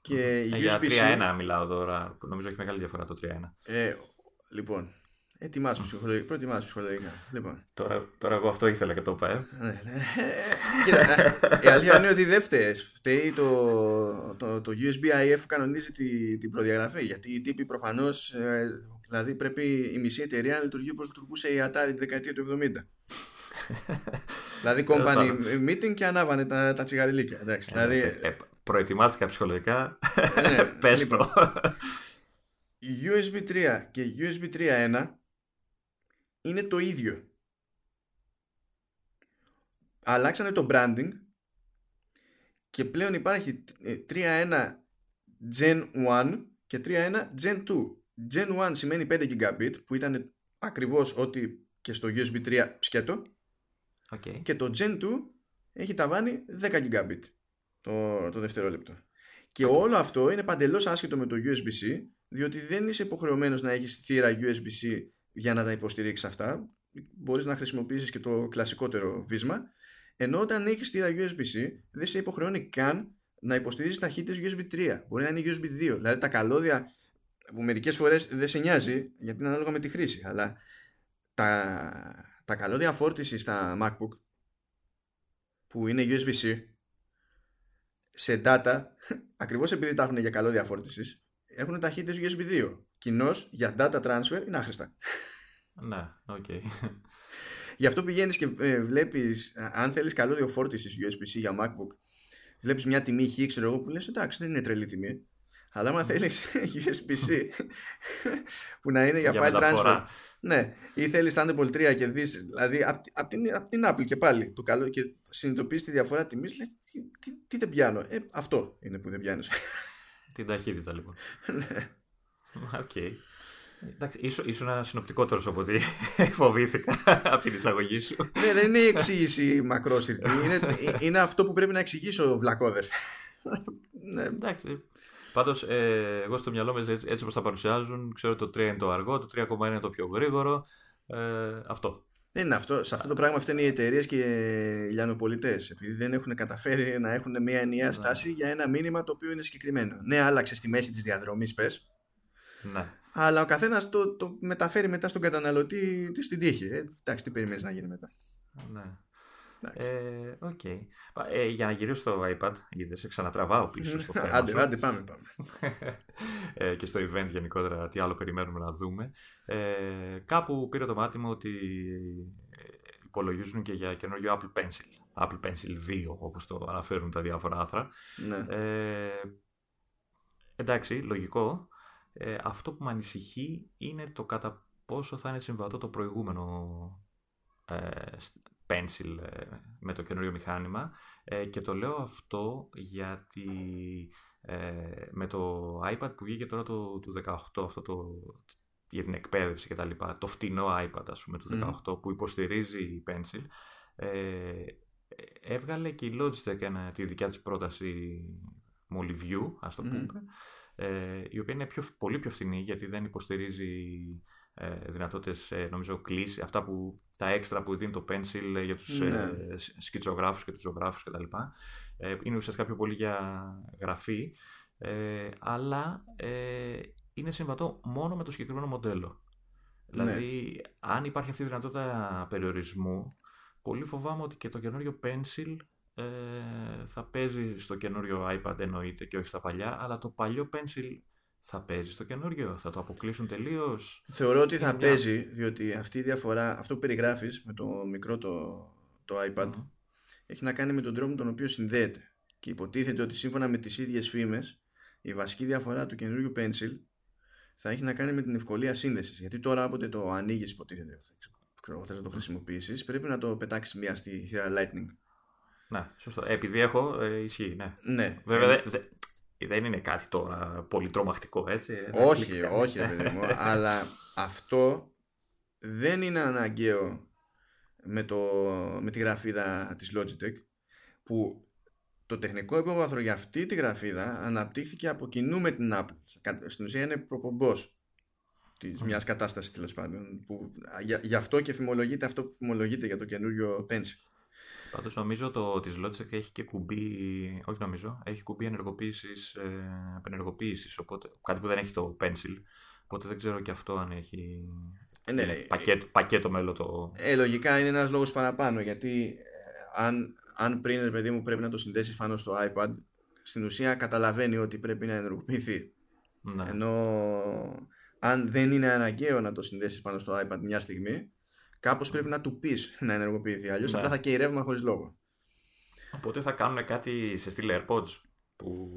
και ε, Για 3-1 μιλάω τώρα. Νομίζω έχει μεγάλη διαφορά το 3-1. Ε, λοιπόν, ετοιμάσου ψυχολογικά. Προετοιμάσου ψυχολογικά. Λοιπόν. Τώρα, τώρα εγώ αυτό ήθελα και το είπα, ε. Ναι, ναι. Κοίτα, η αλήθεια είναι ότι δεν φταίει. Φταίει το, το, το USB IF που κανονίζει τη, την προδιαγραφή. Γιατί οι τύποι προφανώς. Ε, δηλαδή πρέπει η μισή εταιρεία να λειτουργεί όπως λειτουργούσε η Atari τη δεκαετία του 70. Δηλαδή company meeting και ανάβανε τα, τα τσιγαριλίκια. Εντάξει, δηλαδή... Ε, προετοιμάστηκα ψυχολογικά. ναι, (laughs) Πες λοιπόν, το. (laughs) USB 3 και USB 3.1 είναι το ίδιο. Αλλάξανε το branding και πλέον υπάρχει 3.1 ε, Gen 1 και 3.1 Gen 2. Gen 1 σημαίνει 5 Gigabit που ήταν ακριβώς ό,τι και στο USB 3 σκέτο okay. και το Gen 2 έχει ταβάνει 10 Gigabit το, το δευτερόλεπτο. Και όλο αυτό είναι παντελώς άσχετο με το USB-C, διότι δεν είσαι υποχρεωμένος να έχεις θύρα USB-C για να τα υποστηρίξεις αυτά. Μπορείς να χρησιμοποιήσεις και το κλασικότερο βίσμα. Ενώ όταν έχεις θύρα USB-C, δεν σε υποχρεώνει καν να υποστηρίζεις ταχύτητες USB 3. Μπορεί να είναι USB 2. Δηλαδή τα καλώδια που μερικές φορές δεν σε νοιάζει, γιατί είναι ανάλογα με τη χρήση. Αλλά τα, τα καλώδια φόρτισης στα MacBook που είναι USB-C σε data, (laughs) ακριβώς επειδή τα έχουν για καλώδια φόρτισης, έχουν ταχύτητες USB 2. Κοινώς για data transfer είναι άχρηστα. Ναι, OK. Okay. Γι' αυτό πηγαίνεις και ε, βλέπεις, αν θέλεις καλώδιο φόρτισης USB-C για MacBook, βλέπεις μια τιμή χ, ξέρω εγώ, που λες εντάξει, δεν είναι τρελή τιμή. Αλλά άμα θέλεις (laughs) USB-C που να είναι για, για file transfer. Ναι, ή θέλεις Thunderbolt 3 και δεις, δηλαδή από, απ' την, απ την Apple και πάλι το καλό και συνειδητοποιείς τη διαφορά τιμής, λες τι, τι, τι, δεν πιάνω. Ε, αυτό είναι που δεν πιάνεις. (laughs) Την ταχύτητα λοιπόν. (laughs) Ναι. OK. Okay. Εντάξει, ήσουν, ήσουν συνοπτικότερος από ό,τι φοβήθηκα από την εισαγωγή σου. ναι, δεν είναι η εξήγηση μακρόσυρτη. είναι, είναι αυτό που πρέπει να εξηγήσω βλακώδες. ναι. Εντάξει. Πάντως, ε, εγώ στο μυαλό μου έτσι, έτσι όπως τα παρουσιάζουν, ξέρω ότι το 3 είναι το αργό, το 3,1 είναι το πιο γρήγορο. Ε, αυτό. Δεν είναι αυτό. Σε αυτό το πράγμα φταίνουν οι εταιρείες και οι λιανοπολιτές. Επειδή δεν έχουν καταφέρει να έχουν μια ενιαία ναι. στάση για ένα μήνυμα το οποίο είναι συγκεκριμένο. Ναι, άλλαξε στη μέση της διαδρομής, πες. Ναι. Αλλά ο καθένας το, το μεταφέρει μετά στον καταναλωτή στην τύχη. Ε, εντάξει, τι περιμένεις να γίνει μετά. Ναι. Ε, okay. ε, για να γυρίσω στο iPad, γιατί σε ξανατραβάω πίσω στο θέμα. άντε, άντε, πάμε, πάμε. ε, και στο event γενικότερα, τι άλλο περιμένουμε να δούμε. Ε, κάπου πήρε το μάτι μου ότι ε, υπολογίζουν και για καινούριο Apple Pencil. Apple Pencil 2, όπως το αναφέρουν τα διάφορα άθρα. Ναι. Ε, εντάξει, λογικό. Ε, αυτό που με ανησυχεί είναι το κατά πόσο θα είναι συμβατό το προηγούμενο ε, Pencil ε, με το καινούριο μηχάνημα. Ε, και το λέω αυτό γιατί με το iPad που βγήκε τώρα το, το 18 αυτό το, για την εκπαίδευση και τα λοιπά, το φτηνό iPad ας πούμε το 18 που υποστηρίζει η Pencil έβγαλε και η Logitech ένα, τη δικιά της πρόταση Moliview ας το πούμε ε, η οποία είναι πιο, πολύ πιο φθηνή γιατί δεν υποστηρίζει ε, δυνατότητες ε, νομίζω κλίση, αυτά που τα έξτρα που δίνει το pencil ε, για τους ε, ναι. σκητσογράφους και τους ζωγράφους κτλ. Ε, είναι ουσιαστικά πιο πολύ για γραφή ε, αλλά ε, είναι συμβατό μόνο με το συγκεκριμένο μοντέλο. Ναι. Δηλαδή, αν υπάρχει αυτή η δυνατότητα περιορισμού, πολύ φοβάμαι ότι και το καινούριο pencil ε, θα παίζει στο καινούριο iPad εννοείται και όχι στα παλιά, αλλά το παλιό Pencil θα παίζει στο καινούριο, θα το αποκλείσουν τελείως. Θεωρώ ότι θα παίζει, διότι αυτή η διαφορά, αυτό που περιγράφεις με το μικρό το, το iPad, έχει να κάνει με τον τρόπο με τον οποίο συνδέεται. Και υποτίθεται ότι σύμφωνα με τις ίδιες φήμες, η βασική διαφορά του καινούριου Pencil θα έχει να κάνει με την ευκολία σύνδεσης. Γιατί τώρα όποτε το ανοίγεις, υποτίθεται, ξέρω, θες να το χρησιμοποιήσεις, πρέπει να το πετάξεις μία στη θύρα Lightning. Ναι, σωστό. Ε, επειδή έχω, ε, ισχύει, ναι. ναι. Βέβαια, ε... δεν, δεν είναι κάτι τώρα πολύ τρομακτικό, έτσι. Όχι, όχι, παιδί μου. αλλά αυτό δεν είναι αναγκαίο με, το, με τη γραφίδα της Logitech που το τεχνικό υπόβαθρο για αυτή τη γραφίδα αναπτύχθηκε από κοινού με την Apple. Στην ουσία είναι προπομπός της mm. μιας κατάστασης τέλος πάντων. Που, γι' αυτό και φημολογείται αυτό που φημολογείται για το καινούριο Pencil. Πάντως νομίζω το της Logitech έχει και κουμπί, όχι νομίζω, έχει κουμπί ενεργοποίησης, ε, οπότε, κάτι που δεν έχει το Pencil, οπότε δεν ξέρω και αυτό αν έχει ε, ναι, πακέτο, πακέτο μέλο το... Ε, λογικά είναι ένας λόγος παραπάνω, γιατί ε, αν, αν πριν, παιδί μου, πρέπει να το συνδέσεις πάνω στο iPad, στην ουσία καταλαβαίνει ότι πρέπει να ενεργοποιηθεί. Ναι. Ενώ αν δεν είναι αναγκαίο να το συνδέσεις πάνω στο iPad μια στιγμή, Κάπως πρέπει να του πεις να ενεργοποιηθεί. Αλλιώς ναι. απλά θα καίει ρεύμα χωρίς λόγο. Οπότε θα κάνουν κάτι σε στυλ AirPods που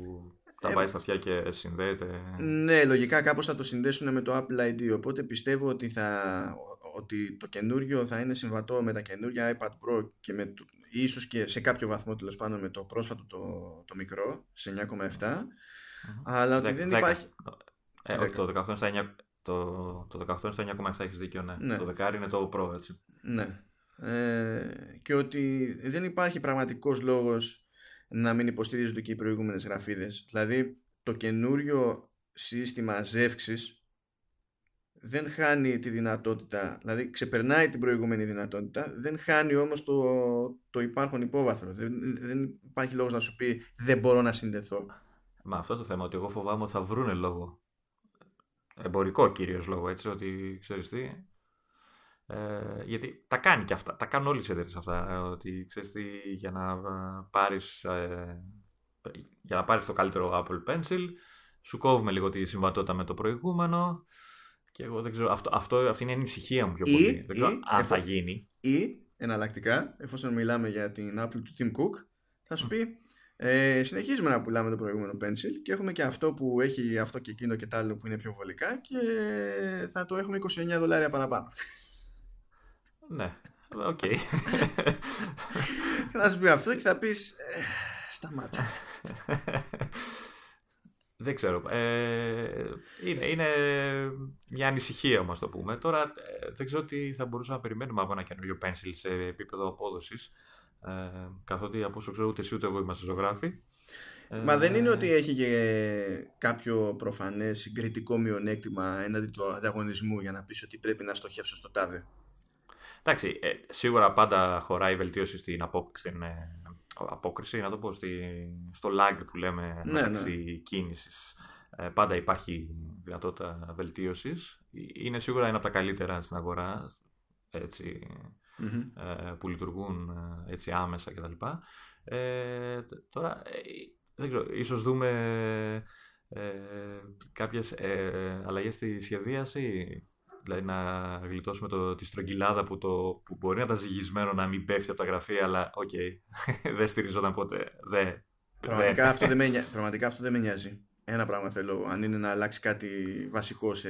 τα ε, βάζει στα αυτιά και συνδέεται. Ναι, λογικά κάπως θα το συνδέσουν με το Apple ID. Οπότε πιστεύω ότι, θα, ότι το καινούριο θα είναι συμβατό με τα καινούργια iPad Pro και με το, ίσως και σε κάποιο βαθμό τέλος πάντων με το πρόσφατο το, το μικρό σε 9,7. Mm-hmm. Αλλά ότι δεν υπάρχει. Ε, όχι, το 18 στα 9, το, το 18 είναι στο 9,7 έχεις δίκιο, ναι. ναι. Το 10 είναι το Pro, έτσι. Ναι. Ε, και ότι δεν υπάρχει πραγματικός λόγος να μην υποστηρίζονται και οι προηγούμενες γραφίδες. Δηλαδή, το καινούριο σύστημα ζεύξης δεν χάνει τη δυνατότητα, δηλαδή ξεπερνάει την προηγούμενη δυνατότητα, δεν χάνει όμως το, το υπάρχον υπόβαθρο. Δεν, δεν υπάρχει λόγος να σου πει δεν μπορώ να συνδεθώ. Μα αυτό το θέμα, ότι εγώ φοβάμαι ότι θα βρούνε λόγο. Εμπορικό κυρίως λόγο, έτσι, ότι ξέρεις τι. Ε, γιατί τα κάνει και αυτά, τα κάνουν όλες οι εταιρείες αυτά, ε, ότι ξέρεις τι, για να πάρεις, ε, για να πάρεις το καλύτερο Apple Pencil, σου κόβουμε λίγο τη συμβατότητα με το προηγούμενο, και εγώ δεν ξέρω, αυτό, αυτό, αυτή είναι η ανησυχία μου πιο πολύ. Ή, δεν ξέρω αν θα γίνει. Ή εναλλακτικά, εφόσον μιλάμε για την Apple του Tim Cook, θα σου πει ε, συνεχίζουμε να πουλάμε το προηγούμενο Pencil και έχουμε και αυτό που έχει αυτό και εκείνο και τ' άλλο που είναι πιο βολικά και θα το έχουμε 29 δολάρια παραπάνω. Ναι, OK. Okay. (laughs) θα σου πει αυτό και θα πεις ε, σταμάτα. Δεν ξέρω. Ε, είναι, είναι μια ανησυχία όμως το πούμε. Τώρα ε, δεν ξέρω τι θα μπορούσαμε να περιμένουμε από ένα καινούριο pencil σε επίπεδο απόδοσης. Ε, καθότι από όσο ξέρω ούτε εσύ ούτε εγώ είμαστε ζωγράφοι. Μα δεν είναι ότι έχει και κάποιο προφανές συγκριτικό μειονέκτημα έναντι του ανταγωνισμού για να πεις ότι πρέπει να στοχεύσω στο τάδε. Εντάξει, ε, σίγουρα πάντα χωράει βελτίωση στην, απο, στην ε, απόκριση, να το πω, στη, στο lag που λέμε ναι, μεταξύ ναι. κίνησης. Ε, πάντα υπάρχει δυνατότητα βελτίωσης. Είναι σίγουρα ένα από τα καλύτερα στην αγορά έτσι, ε, που λειτουργούν ε, έτσι άμεσα κτλ. Ε, τώρα, ε, δεν ξέρω, ίσως δούμε ε, κάποιες ε, αλλαγές στη σχεδίαση δηλαδή να γλιτώσουμε το, τη στρογγυλάδα που, το, που μπορεί να ήταν ζυγισμένο να μην πέφτει από τα γραφεία, αλλά OK, okay, (laughs) δεν στηριζόταν ποτέ. Δεν, πραγματικά, αυτό δεν με, πραγματικά αυτό δεν με νοιάζει. Ένα πράγμα θέλω, αν είναι να αλλάξει κάτι βασικό σε,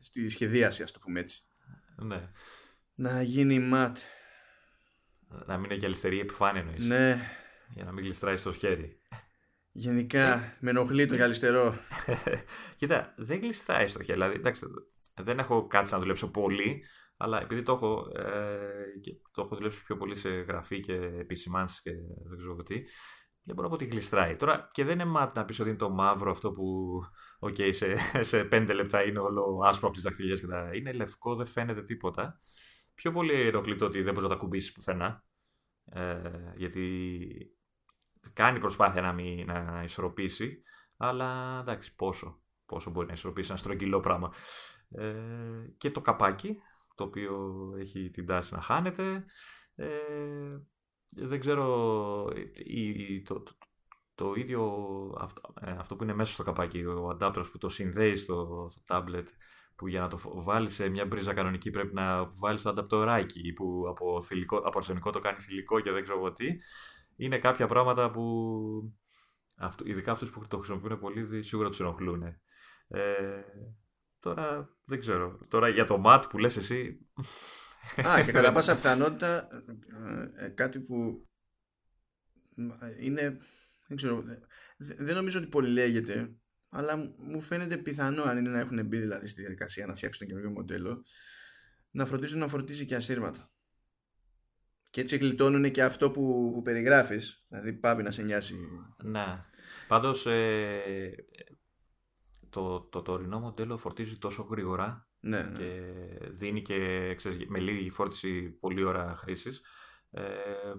στη σχεδίαση, ας το πούμε έτσι. Ναι. Να γίνει ματ. Να μην έχει αλυστερή επιφάνεια εννοείς. Ναι. Για να μην γλιστράει στο χέρι. Γενικά, με ενοχλεί το γυαλιστερό. (laughs) Κοίτα, δεν γλιστράει στο χέρι. Δηλαδή, εντάξει, δεν έχω κάτι να δουλέψω πολύ, αλλά επειδή το έχω, ε, και το έχω δουλέψει πιο πολύ σε γραφή και επισημάνσεις και δεν ξέρω τι, δεν μπορώ να πω ότι γλιστράει. Τώρα και δεν είναι μάτ να πεις ότι είναι το μαύρο αυτό που okay, σε, σε πέντε λεπτά είναι όλο άσπρο από τις δαχτυλιές και τα. Είναι λευκό, δεν φαίνεται τίποτα. Πιο πολύ ενοχλητό ότι δεν μπορείς να τα κουμπίσεις πουθενά. Ε, γιατί κάνει προσπάθεια να, μην, να ισορροπήσει, αλλά εντάξει, πόσο, πόσο μπορεί να ισορροπήσει ένα στρογγυλό πράγμα. Ε, και το καπάκι, το οποίο έχει την τάση να χάνεται. Ε, δεν ξέρω, η, το, το, το, ίδιο αυτό, ε, αυτό, που είναι μέσα στο καπάκι, ο adapter που το συνδέει στο, στο tablet, που για να το βάλεις σε μια μπρίζα κανονική πρέπει να βάλεις το ανταπτοράκι που από, θηλυκό, από αρσενικό το κάνει θηλυκό και δεν ξέρω εγώ τι. Είναι κάποια πράγματα που ειδικά αυτούς που το χρησιμοποιούν πολύ σίγουρα τους ενοχλούν. Ε, Τώρα δεν ξέρω. Τώρα για το ματ που λες εσύ... Α, και κατά πάσα πιθανότητα ε, κάτι που είναι... Δεν ξέρω, δεν νομίζω ότι πολύ λέγεται, αλλά μου φαίνεται πιθανό αν είναι να έχουν μπει δηλαδή στη διαδικασία να φτιάξουν το καινούργιο μοντέλο, να φροντίζουν να φορτίζει και ασύρματα. Και έτσι γλιτώνουν και αυτό που, που περιγράφεις, δηλαδή πάβει να σε νοιάσει. Ναι. Πάντως ε, το, το τωρινό μοντέλο φορτίζει τόσο γρήγορα ναι, ναι. και δίνει και ξέρεις, με λίγη φόρτιση πολλή ώρα χρήσης. Ε,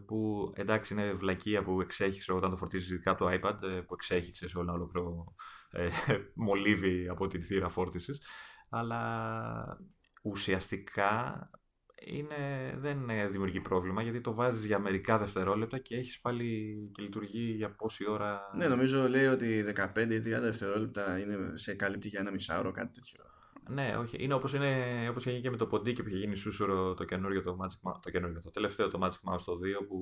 που εντάξει είναι βλακεία που εξέχεις όταν το φορτίζεις ειδικά το iPad ε, που εξέχεις σε ένα ολόκληρο ε, (laughs) μολύβι από την θύρα φόρτισης. αλλά ουσιαστικά είναι, δεν δημιουργεί πρόβλημα γιατί το βάζεις για μερικά δευτερόλεπτα και έχεις πάλι και λειτουργεί για πόση ώρα. Ναι, νομίζω λέει ότι 15 ή 30 δευτερόλεπτα είναι σε καλύπτει για ένα μισάωρο, κάτι τέτοιο. Ναι, όχι. Είναι όπως, είναι, όπως έγινε και με το ποντίκι που είχε γίνει σούσουρο το καινούριο το Magic Mouse, το, καινούριο, το τελευταίο το Magic Mouse το 2 που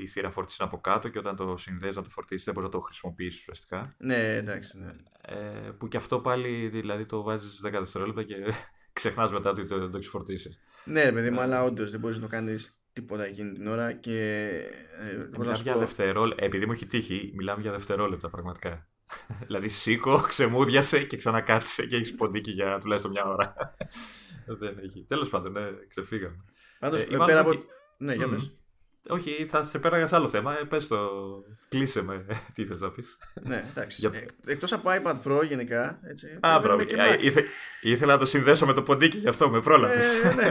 η θύρα φορτίσει από κάτω και όταν το συνδέεις να το φορτίσεις δεν μπορείς να το χρησιμοποιήσεις ουσιαστικά. Ναι, εντάξει. Ναι. Ε, που και αυτό πάλι δηλαδή το βάζεις 10 δευτερόλεπτα και (laughs) ξεχνάς μετά ότι το, το έχεις φορτίσει. Ναι, παιδί μου, ε. αλλά όντως δεν μπορείς να το κάνεις τίποτα εκείνη την ώρα και. Ε, μιλάμε για δευτερόλεπτα. Επειδή μου έχει τύχει, μιλάμε για δευτερόλεπτα πραγματικά. Δηλαδή σήκω, ξεμούδιασε και ξανακάτσε και έχεις ποντίκι για τουλάχιστον μια ώρα. δεν έχει. Τέλος πάντων, ναι, ξεφύγαμε. Πάντως, ε, πέρα από. Ναι, για mm. όχι, θα σε πέραγα σε άλλο θέμα. Ε, πες το, κλείσε με (laughs) τι θες να πεις. ναι, εντάξει. Για... Ε, εκτός από iPad Pro γενικά. Έτσι, Α, μπράβο. Ήθε, ήθελα να το συνδέσω με το ποντίκι γι' αυτό, με πρόλαβες. Ε, ναι,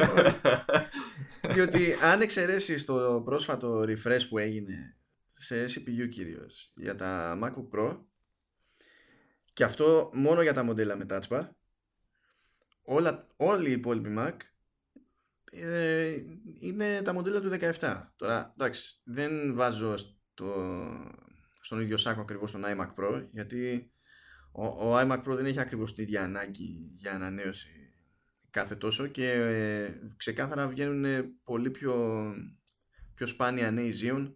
(laughs) Διότι αν εξαιρέσεις το πρόσφατο refresh που έγινε σε CPU κυρίως για τα MacBook Pro και αυτό μόνο για τα μοντέλα με Touch Bar όλα, όλοι οι υπόλοιποι Mac ε, είναι τα μοντέλα του 17. Τώρα, εντάξει, δεν βάζω στο, στον ίδιο σάκο ακριβώς τον iMac Pro, γιατί ο, ο iMac Pro δεν έχει ακριβώς τη ίδια ανάγκη για ανανέωση κάθε τόσο και ε, ξεκάθαρα βγαίνουν πολύ πιο, πιο σπάνια νέοι Xeon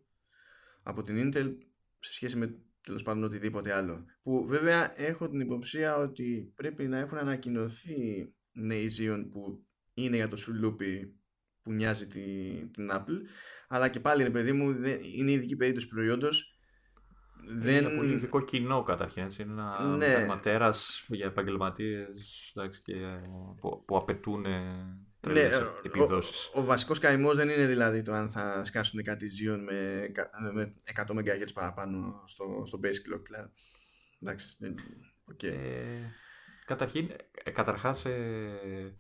από την Intel σε σχέση με τέλος πάντων οτιδήποτε άλλο. Που βέβαια έχω την υποψία ότι πρέπει να έχουν ανακοινωθεί νέοι Xeon που είναι για το σουλούπι που νοιάζει την, την Apple αλλά και πάλι ρε παιδί μου είναι ειδική περίπτωση προϊόντος δεν... Είναι πολύ ειδικό κοινό καταρχήν. Έτσι. Είναι ένα ναι. για επαγγελματίες που, που απαιτούν ναι, επιδόσεις. Ο, ο, ο βασικός καημός δεν είναι δηλαδή το αν θα σκάσουν κάτι Xeon με, με 100 MHz παραπάνω στο, στο base clock. Δηλαδή. Εντάξει, okay. ε, καταρχήν, ε, καταρχάς ε,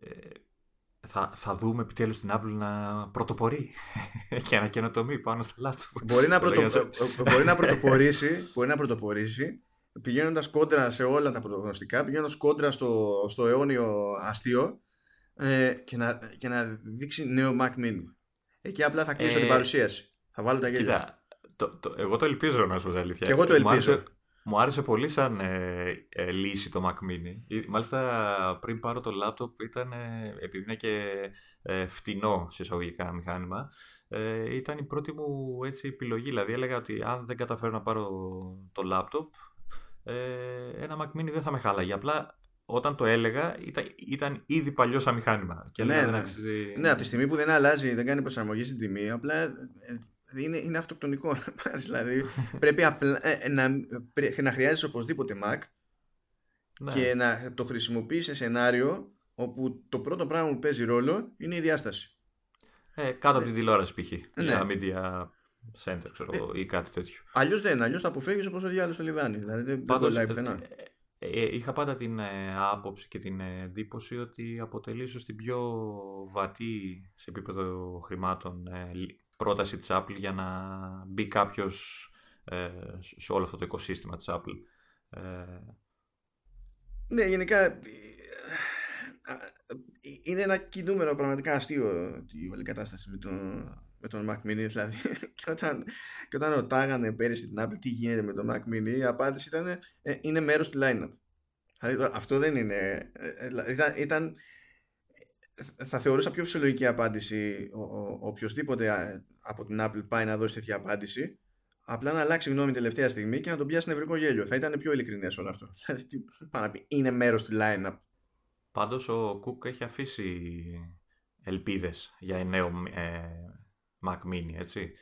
ε, θα, θα δούμε επιτέλους την Apple να πρωτοπορεί (laughs) και να καινοτομεί πάνω στα λάπτοπ. Μπορεί να, πρωτο, μπορεί να (laughs) πρωτοπορήσει, μπορεί να πρωτοπορήσει πηγαίνοντας κόντρα σε όλα τα πρωτογνωστικά, πηγαίνοντας κόντρα στο, στο αιώνιο αστείο ε, και, να, και να δείξει νέο Mac Mini. Εκεί απλά θα κλείσω ε, την παρουσίαση. Θα βάλω τα γέλια. Κοίτα, το, το, εγώ το ελπίζω να σου πω αλήθεια. Και εγώ το ελπίζω. Μου άρεσε πολύ σαν ε, ε, λύση το Mac Mini. Μάλιστα πριν πάρω το λάπτοπ ήταν, ε, επειδή είναι και ε, φτηνό σε εισαγωγικά μηχάνημα, ε, ήταν η πρώτη μου έτσι, επιλογή. Δηλαδή έλεγα ότι αν δεν καταφέρω να πάρω το λάπτοπ, ε, ένα Mac Mini δεν θα με χάλαγε. Απλά όταν το έλεγα ήταν, ήταν ήδη παλιό σαν μηχάνημα. Και ναι, ναι. ναι, από τη στιγμή που δεν αλλάζει, δεν κάνει προσαρμογή στην τιμή, απλά είναι, είναι αυτοκτονικό δηλαδή (laughs) πρέπει απλά, ε, να, να χρειάζεσαι οπωσδήποτε Mac ναι. και να το χρησιμοποιείς σε σενάριο όπου το πρώτο πράγμα που παίζει ρόλο είναι η διάσταση. Ε, κάτω από την τηλεόραση π.χ. Ναι. Για media center ξέρω, ε, ή κάτι τέτοιο. Αλλιώς δεν, αλλιώς θα αποφεύγει όπως ο διάλογος στο λιβάνι. Δηλαδή δεν, Πάντως, δεν πουθενά. Ε, ε, είχα πάντα την ε, άποψη και την εντύπωση ότι αποτελεί ίσως την πιο βατή σε επίπεδο χρημάτων πρόταση της Apple για να μπει κάποιος ε, σε όλο αυτό το οικοσύστημα της Apple. Ε, ναι, γενικά ε, είναι ένα κινούμενο πραγματικά αστείο η όλη κατάσταση με τον, με τον Mac Mini δηλαδή (laughs) και όταν, και όταν ρωτάγανε πέρυσι την Apple τι γίνεται με τον Mac Mini η απάντηση ήταν ε, είναι μέρος του line-up δηλαδή, αυτό δεν είναι ήταν, ήταν θα θεωρούσα πιο φυσιολογική απάντηση ο, ο, οποιοδήποτε από την Apple πάει να δώσει τέτοια απάντηση απλά να αλλάξει γνώμη τελευταία στιγμή και να τον πιάσει νευρικό γέλιο. Θα ήταν πιο ειλικρινές όλο αυτό. (laughs) Δηλαδή, τι να πει, είναι μέρος του line-up. Πάντως ο Κουκ έχει αφήσει ελπίδες για νέο ε, Mac Mini, έτσι.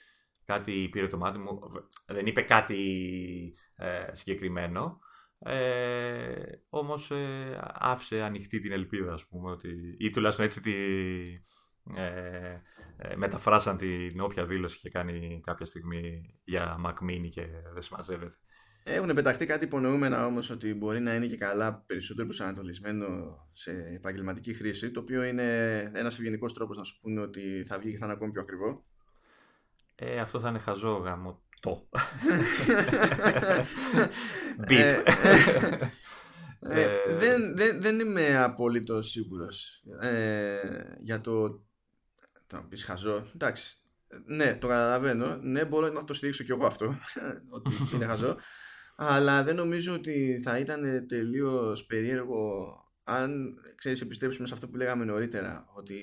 Κάτι πήρε το μάτι μου. Δεν είπε κάτι ε, συγκεκριμένο. Ε, όμως ε, άφησε ανοιχτή την ελπίδα ας πούμε ότι, ή τουλάχιστον έτσι τη, ε, ε, μεταφράσαν την όποια δήλωση είχε κάνει κάποια στιγμή για Mac Mini και δεν συμμαζεύεται. Έχουν πεταχτεί κάτι υπονοούμενα όμως ότι μπορεί να είναι και καλά περισσότερο προσανατολισμένο σε επαγγελματική χρήση το οποίο είναι ένας ευγενικός τρόπος να σου πούνε ότι θα βγει και θα είναι ακόμη πιο ακριβό. Ε, αυτό θα είναι χαζό γάμο το. (laughs) Ε, ε, ε, δεν, δεν, δεν είμαι απόλυτο σίγουρος για το θα πεις χαζό. Εντάξει. Ναι, το καταλαβαίνω. Ναι, μπορώ να το στηρίξω κι εγώ αυτό. (laughs) ότι είναι χαζό. Αλλά δεν νομίζω ότι θα ήταν τελείως περίεργο αν ξέρεις επιστρέψουμε σε αυτό που λέγαμε νωρίτερα ότι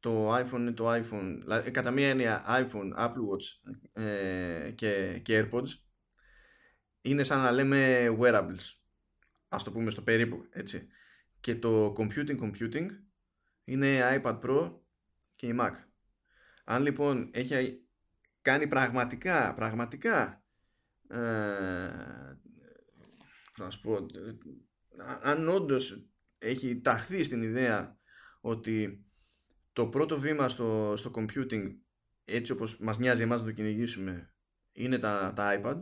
το iPhone είναι το iPhone δηλαδή, κατά μία έννοια iPhone, Apple Watch ε, και, και AirPods είναι σαν να λέμε wearables ας το πούμε στο περίπου έτσι. Και το computing computing είναι iPad Pro και η Mac. Αν λοιπόν έχει κάνει πραγματικά πραγματικά ε, να σου πω αν όντως έχει ταχθεί στην ιδέα ότι το πρώτο βήμα στο, στο computing έτσι όπως μας νοιάζει εμάς να το κυνηγήσουμε είναι τα, τα iPad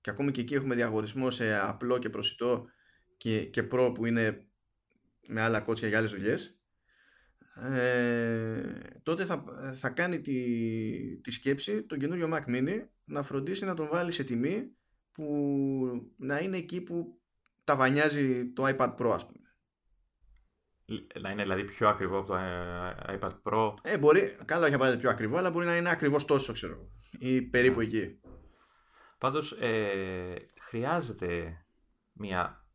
και ακόμη και εκεί έχουμε διαγωνισμό σε απλό και προσιτό και, και Pro που είναι με άλλα κότσια για άλλες δουλειές ε, τότε θα, θα κάνει τη, τη σκέψη τον καινούριο Mac Mini να φροντίσει να τον βάλει σε τιμή που να είναι εκεί που τα βανιάζει το iPad Pro ας πούμε. Να είναι δηλαδή πιο ακριβό από το ε, iPad Pro. Ε, μπορεί, καλά όχι απαραίτητα πιο ακριβό, αλλά μπορεί να είναι ακριβώς τόσο, ξέρω ή περίπου εκεί. Πάντως, ε, χρειάζεται μια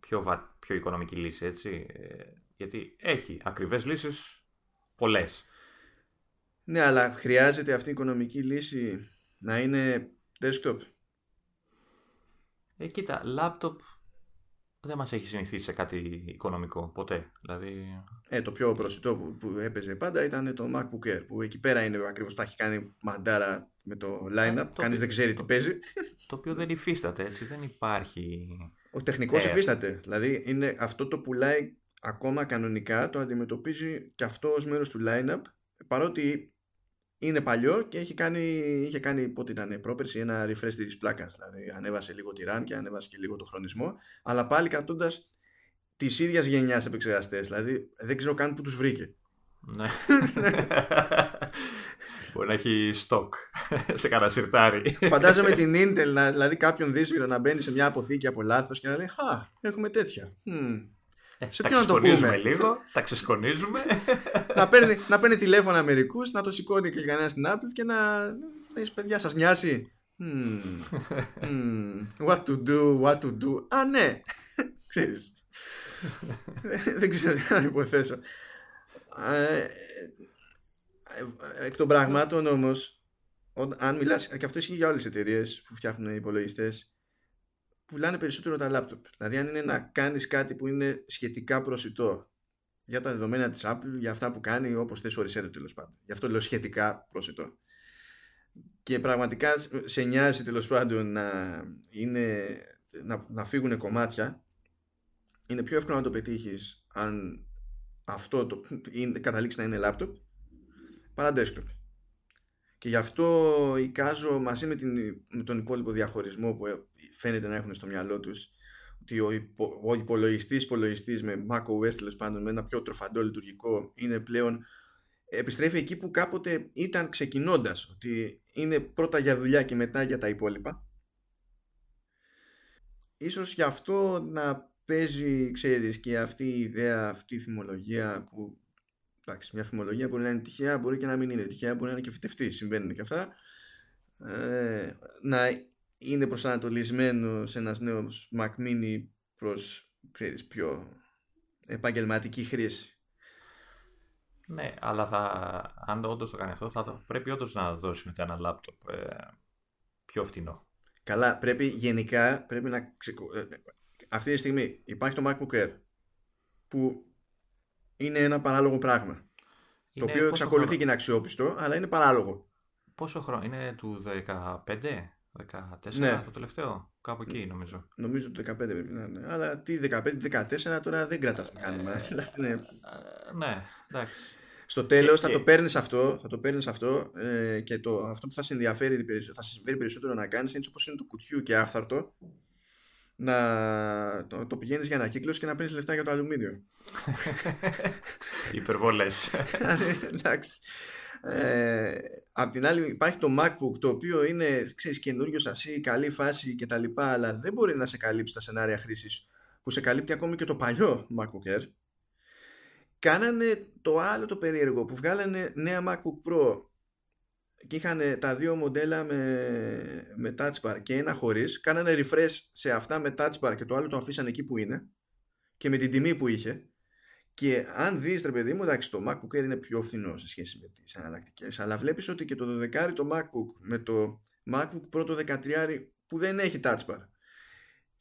πιο, πιο οικονομική λύση, έτσι. Ε, γιατί έχει ακριβές λύσεις πολλές. Ναι, αλλά χρειάζεται αυτή η οικονομική λύση να είναι desktop. Ε, κοίτα, laptop δεν μας έχει συνηθίσει σε κάτι οικονομικό ποτέ. Δηλαδή... Ε, το πιο προσιτό που, που έπαιζε πάντα ήταν το MacBook Air που εκεί πέρα είναι ακριβώς τα έχει κάνει μαντάρα με το line-up. Ε, Κανείς δεν ξέρει τι παίζει. (laughs) Το οποίο δεν υφίσταται έτσι, δεν υπάρχει... Ο τεχνικός ε. υφίσταται. Δηλαδή είναι αυτό το πουλάει ακόμα κανονικά το αντιμετωπίζει και αυτό ως μέρος του line-up παρότι είναι παλιό και έχει κάνει, είχε κάνει πότε ήταν πρόπερση ένα refresh της πλάκας δηλαδή ανέβασε λίγο τη RAM και ανέβασε και λίγο το χρονισμό αλλά πάλι κρατώντας της ίδιας γενιάς επεξεργαστές. Δηλαδή δεν ξέρω καν που τους βρήκε. Ναι. Μπορεί να έχει στόκ σε κανένα σιρτάρι. Φαντάζομαι την Intel, δηλαδή κάποιον δύσβηρο να μπαίνει σε μια αποθήκη από λάθος και να λέει Χα, έχουμε τέτοια. Ε, σε ποιον να το πούμε; λίγο, τα ξεσκονίζουμε. (laughs) να, παίρνει, να παίρνει τηλέφωνα μερικούς, να το σηκώνει και κανένας στην Apple και να λέει παιδιά σας νοιάσει. What to do, what to do. Α, ναι. (laughs) Ξέρεις. (laughs) Δεν ξέρω τι να υποθέσω. Ε, εκ των πραγμάτων όμως, αν μιλάς, και αυτό ισχύει για όλες τις εταιρείες που φτιάχνουν υπολογιστές, πουλάνε περισσότερο τα λάπτοπ. Δηλαδή αν είναι να κάνεις κάτι που είναι σχετικά προσιτό για τα δεδομένα της Apple, για αυτά που κάνει όπως θες ορισέ το τέλος πάντων. Γι' αυτό λέω σχετικά προσιτό. Και πραγματικά σε νοιάζει τέλος πάντων να, είναι, να, να φύγουν κομμάτια. Είναι πιο εύκολο να το πετύχεις αν αυτό το, είναι, καταλήξεις να είναι λάπτοπ παρά desktop. Και γι' αυτό εικάζω μαζί με, την, με τον υπόλοιπο διαχωρισμό που φαίνεται να έχουν στο μυαλό τους ότι ο, υπο, ο υπολογιστής υπολογιστής με macOS τέλος πάντων με ένα πιο τροφαντό λειτουργικό είναι πλέον επιστρέφει εκεί που κάποτε ήταν ξεκινώντας ότι είναι πρώτα για δουλειά και μετά για τα υπόλοιπα. Ίσως γι' αυτό να παίζει ξέρεις και αυτή η ιδέα αυτή η φημολογία που εντάξει, μια φημολογία μπορεί να είναι τυχαία, μπορεί και να μην είναι τυχαία, μπορεί να είναι και φυτευτή, συμβαίνουν και αυτά. Ε, να είναι προσανατολισμένος σε ένας νέος Mac Mini προς ξέρεις, πιο επαγγελματική χρήση. Ναι, αλλά θα, αν όντως το κάνει αυτό, θα πρέπει όντως να δώσει μετά ένα λάπτοπ ε, πιο φτηνό. Καλά, πρέπει γενικά πρέπει να ξεκο... Ε, αυτή τη στιγμή υπάρχει το MacBook Air που είναι ένα παράλογο πράγμα. το οποίο εξακολουθεί χρόνο... και είναι αξιόπιστο, αλλά είναι παράλογο. Πόσο χρόνο, είναι του 15, 14 ναι. το τελευταίο, κάπου εκεί νομίζω. Νομίζω το 15 πρέπει να είναι. Αλλά τι 15-14 τώρα δεν κρατάς να κάνουμε. Ε, (laughs) ναι. ναι, εντάξει. Στο τέλος θα, το παίρνεις αυτό, θα το παίρνεις αυτό ε, και το, αυτό που θα σε ενδιαφέρει θα σε περισσότερο να κάνεις είναι όπως είναι το κουτιού και άφθαρτο να το, το πηγαίνεις για ανακύκλωση και να παίρνει λεφτά για το αλουμίνιο. (laughs) Υπερβολές. (laughs) Εντάξει. Ε, απ' την άλλη υπάρχει το MacBook το οποίο είναι ξέρεις, καινούριος σασί, καλή φάση κτλ. Αλλά δεν μπορεί να σε καλύψει τα σενάρια χρήσης που σε καλύπτει ακόμη και το παλιό MacBook Air. Κάνανε το άλλο το περίεργο που βγάλανε νέα MacBook Pro και είχαν τα δύο μοντέλα με, με touch bar και ένα χωρίς. Κάνανε refresh σε αυτά με touch bar και το άλλο το αφήσαν εκεί που είναι και με την τιμή που είχε. Και αν δεις ρε παιδί μου εντάξει το MacBook Air είναι πιο φθηνό σε σχέση με τις εναλλακτικές, αλλά βλέπεις ότι και το 12 το MacBook με το MacBook Pro το 13 που δεν έχει touch bar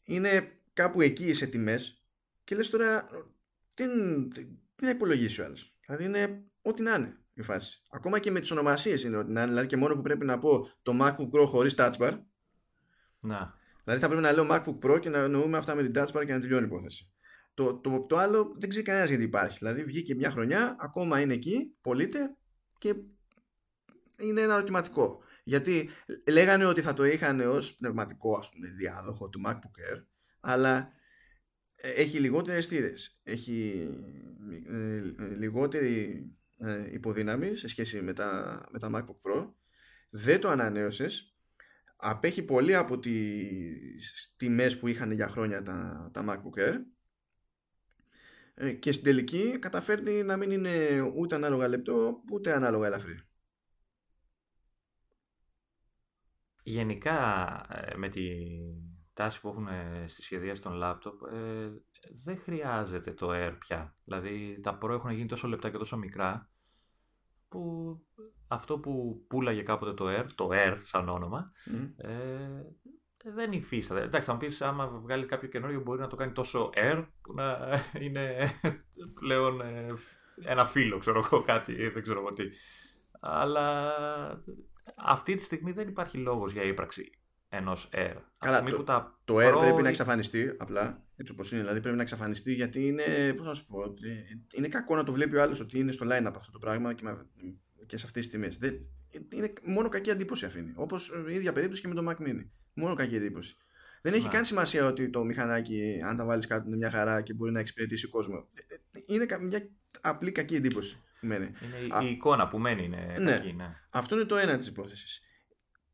είναι κάπου εκεί σε τιμές και λες τώρα τι, τι να υπολογίσει ο άλλος. Δηλαδή είναι ό,τι να είναι η φάση. Ακόμα και με τις ονομασίες είναι ότι να είναι. Δηλαδή και μόνο που πρέπει να πω το MacBook Pro χωρίς Touch Bar. Να. Δηλαδή θα πρέπει να λέω MacBook Pro και να εννοούμε αυτά με την Touch Bar και να τελειώνει η υπόθεση. Το, το, το άλλο δεν ξέρει κανένας γιατί υπάρχει. Δηλαδή βγήκε μια χρονιά, ακόμα είναι εκεί, πωλείται και είναι ένα ερωτηματικό. Γιατί λέγανε ότι θα το είχαν ως πνευματικό ας πούμε, διάδοχο του MacBook Air, αλλά ε, έχει λιγότερες θύρες, έχει ε, λιγότερη ε, υποδύναμη σε σχέση με τα, με τα MacBook Pro, δεν το ανανέωσες, απέχει πολύ από τις τιμές που είχαν για χρόνια τα, τα MacBook Air και στην τελική καταφέρνει να μην είναι ούτε ανάλογα λεπτό ούτε ανάλογα ελαφρύ. Γενικά με τη τάση που έχουν στη σχεδία των λάπτοπ ε, δεν χρειάζεται το Air πια. Δηλαδή τα Pro έχουν γίνει τόσο λεπτά και τόσο μικρά που αυτό που πουλάγε κάποτε το Air, το Air σαν όνομα, ε, δεν υφίσταται. Εντάξει, θα μου πεις, άμα βγάλεις κάποιο καινούριο, μπορεί να το κάνει τόσο air που να είναι πλέον ε, ένα φύλλο, ξέρω εγώ, κάτι, δεν ξέρω εγώ τι. Αλλά αυτή τη στιγμή δεν υπάρχει λόγος για ύπαρξη ενός air. Καλά, το, τα το air πρέπει να εξαφανιστεί απλά, έτσι όπως είναι. Δηλαδή πρέπει να εξαφανιστεί γιατί είναι, πώς να σου πω, ε, είναι κακό να το βλέπει ο άλλος ότι είναι στο line-up αυτό το πράγμα και, και σε αυτές τις τιμές. Είναι μόνο κακή εντύπωση αφήνει. Όπως η ίδια περίπτωση και με το Mac Mini. Μόνο κακή εντύπωση. Δεν έχει καν σημασία ότι το μηχανάκι, αν τα βάλεις κάτω, είναι μια χαρά και μπορεί να εξυπηρετήσει κόσμο. Είναι μια απλή κακή εντύπωση. Είναι η εικόνα που μένει είναι ναι. κακή. Ναι. Αυτό είναι το ένα της υπόθεσης.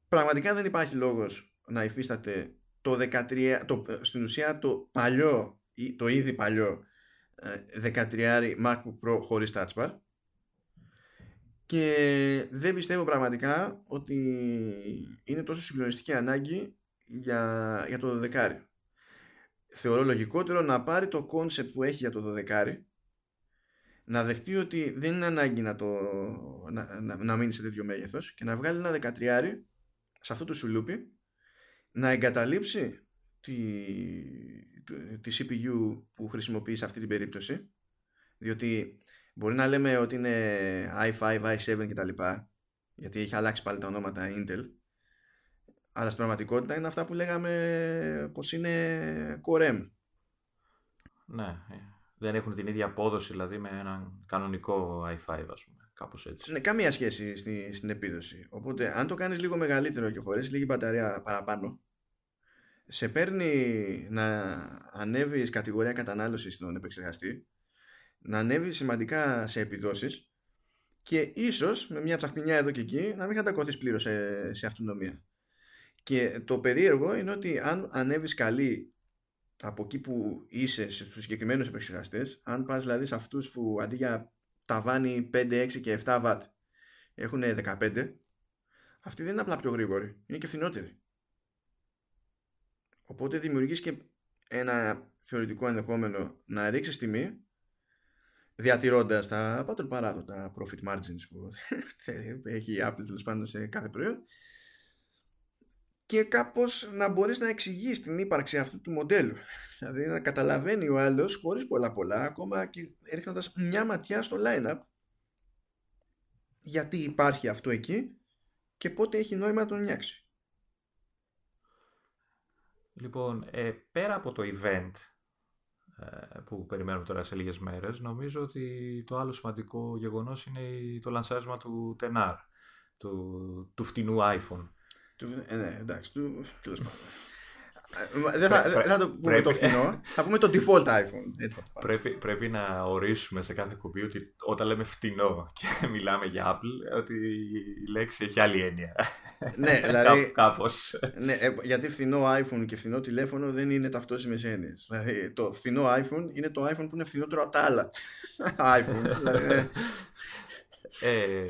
Πραγματικά δεν υπάρχει λόγος να υφίσταται το 13, το, στην ουσία το παλιό, το ήδη παλιό 13 ε, MacBook Pro χωρίς Touch Bar και δεν πιστεύω πραγματικά ότι είναι τόσο συγκλονιστική ανάγκη για, για το 12. Θεωρώ λογικότερο να πάρει το concept που έχει για το 12 να δεχτεί ότι δεν είναι ανάγκη να, το, να, να, να μείνει σε τέτοιο μέγεθος και να βγάλει ένα 13 σε αυτό το σουλούπι να εγκαταλείψει τη, τη CPU που χρησιμοποιείς σε αυτή την περίπτωση διότι Μπορεί να λέμε ότι είναι i5, i7 κτλ. Γιατί έχει αλλάξει πάλι τα ονόματα Intel. Αλλά στην πραγματικότητα είναι αυτά που λέγαμε πως είναι Core M. Ναι, ε, δεν έχουν την ίδια απόδοση δηλαδή με έναν κανονικό i5 ας πούμε. Κάπως έτσι. Ναι, καμία σχέση στη, στην επίδοση. Οπότε αν το κάνεις λίγο μεγαλύτερο και χωρίς λίγη μπαταρία παραπάνω σε παίρνει να ανέβεις κατηγορία κατανάλωσης στον επεξεργαστή να ανέβεις σημαντικά σε επιδόσεις και ίσως με μια τσαχπινιά εδώ και εκεί να μην κατακωθείς πλήρως σε, σε αυτονομία. Και το περίεργο είναι ότι αν ανέβεις καλή από εκεί που είσαι στους συγκεκριμένους επεξεργαστές, αν πας δηλαδή σε αυτούς που αντί για ταβάνι 5, 6 και 7 βατ έχουν 15, αυτοί δεν είναι απλά πιο γρήγοροι, είναι και φθηνότεροι. Οπότε δημιουργείς και ένα θεωρητικό ενδεχόμενο να ρίξεις τιμή διατηρώντας τα πάντων παράδοτα profit margins που (laughs) έχει η Apple τέλος πάντων σε κάθε προϊόν και κάπως να μπορείς να εξηγείς την ύπαρξη αυτού του μοντέλου δηλαδή να καταλαβαίνει ο άλλος χωρίς πολλά πολλά ακόμα και ρίχνοντας μια ματιά στο line-up γιατί υπάρχει αυτό εκεί και πότε έχει νόημα να τον νιάξει Λοιπόν, ε, πέρα από το event ε, που περιμένουμε τώρα σε λίγες μέρες, νομίζω ότι το άλλο σημαντικό γεγονός είναι το λανσάρισμα του Tenar, του, του φτηνού iPhone. Του, ε, ναι, εντάξει, του, τέλος πάντων. (laughs) Ε, δεν θα, θα το πούμε το φθηνό, θα πούμε το default iPhone. Έτσι θα πρέπει, πρέπει να ορίσουμε σε κάθε κοπή ότι όταν λέμε φτηνό (laughs) και μιλάμε για Apple, ότι η λέξη έχει άλλη έννοια. Ναι, (laughs) δηλαδή. Κάπως. Ναι, ε, γιατί φθηνό iPhone και φθηνό τηλέφωνο δεν είναι ταυτόσιμες έννοιες. Δηλαδή, το φθηνό iPhone είναι το iPhone που είναι φθηνότερο από τα άλλα. iPhone. δηλαδή, ναι. ε,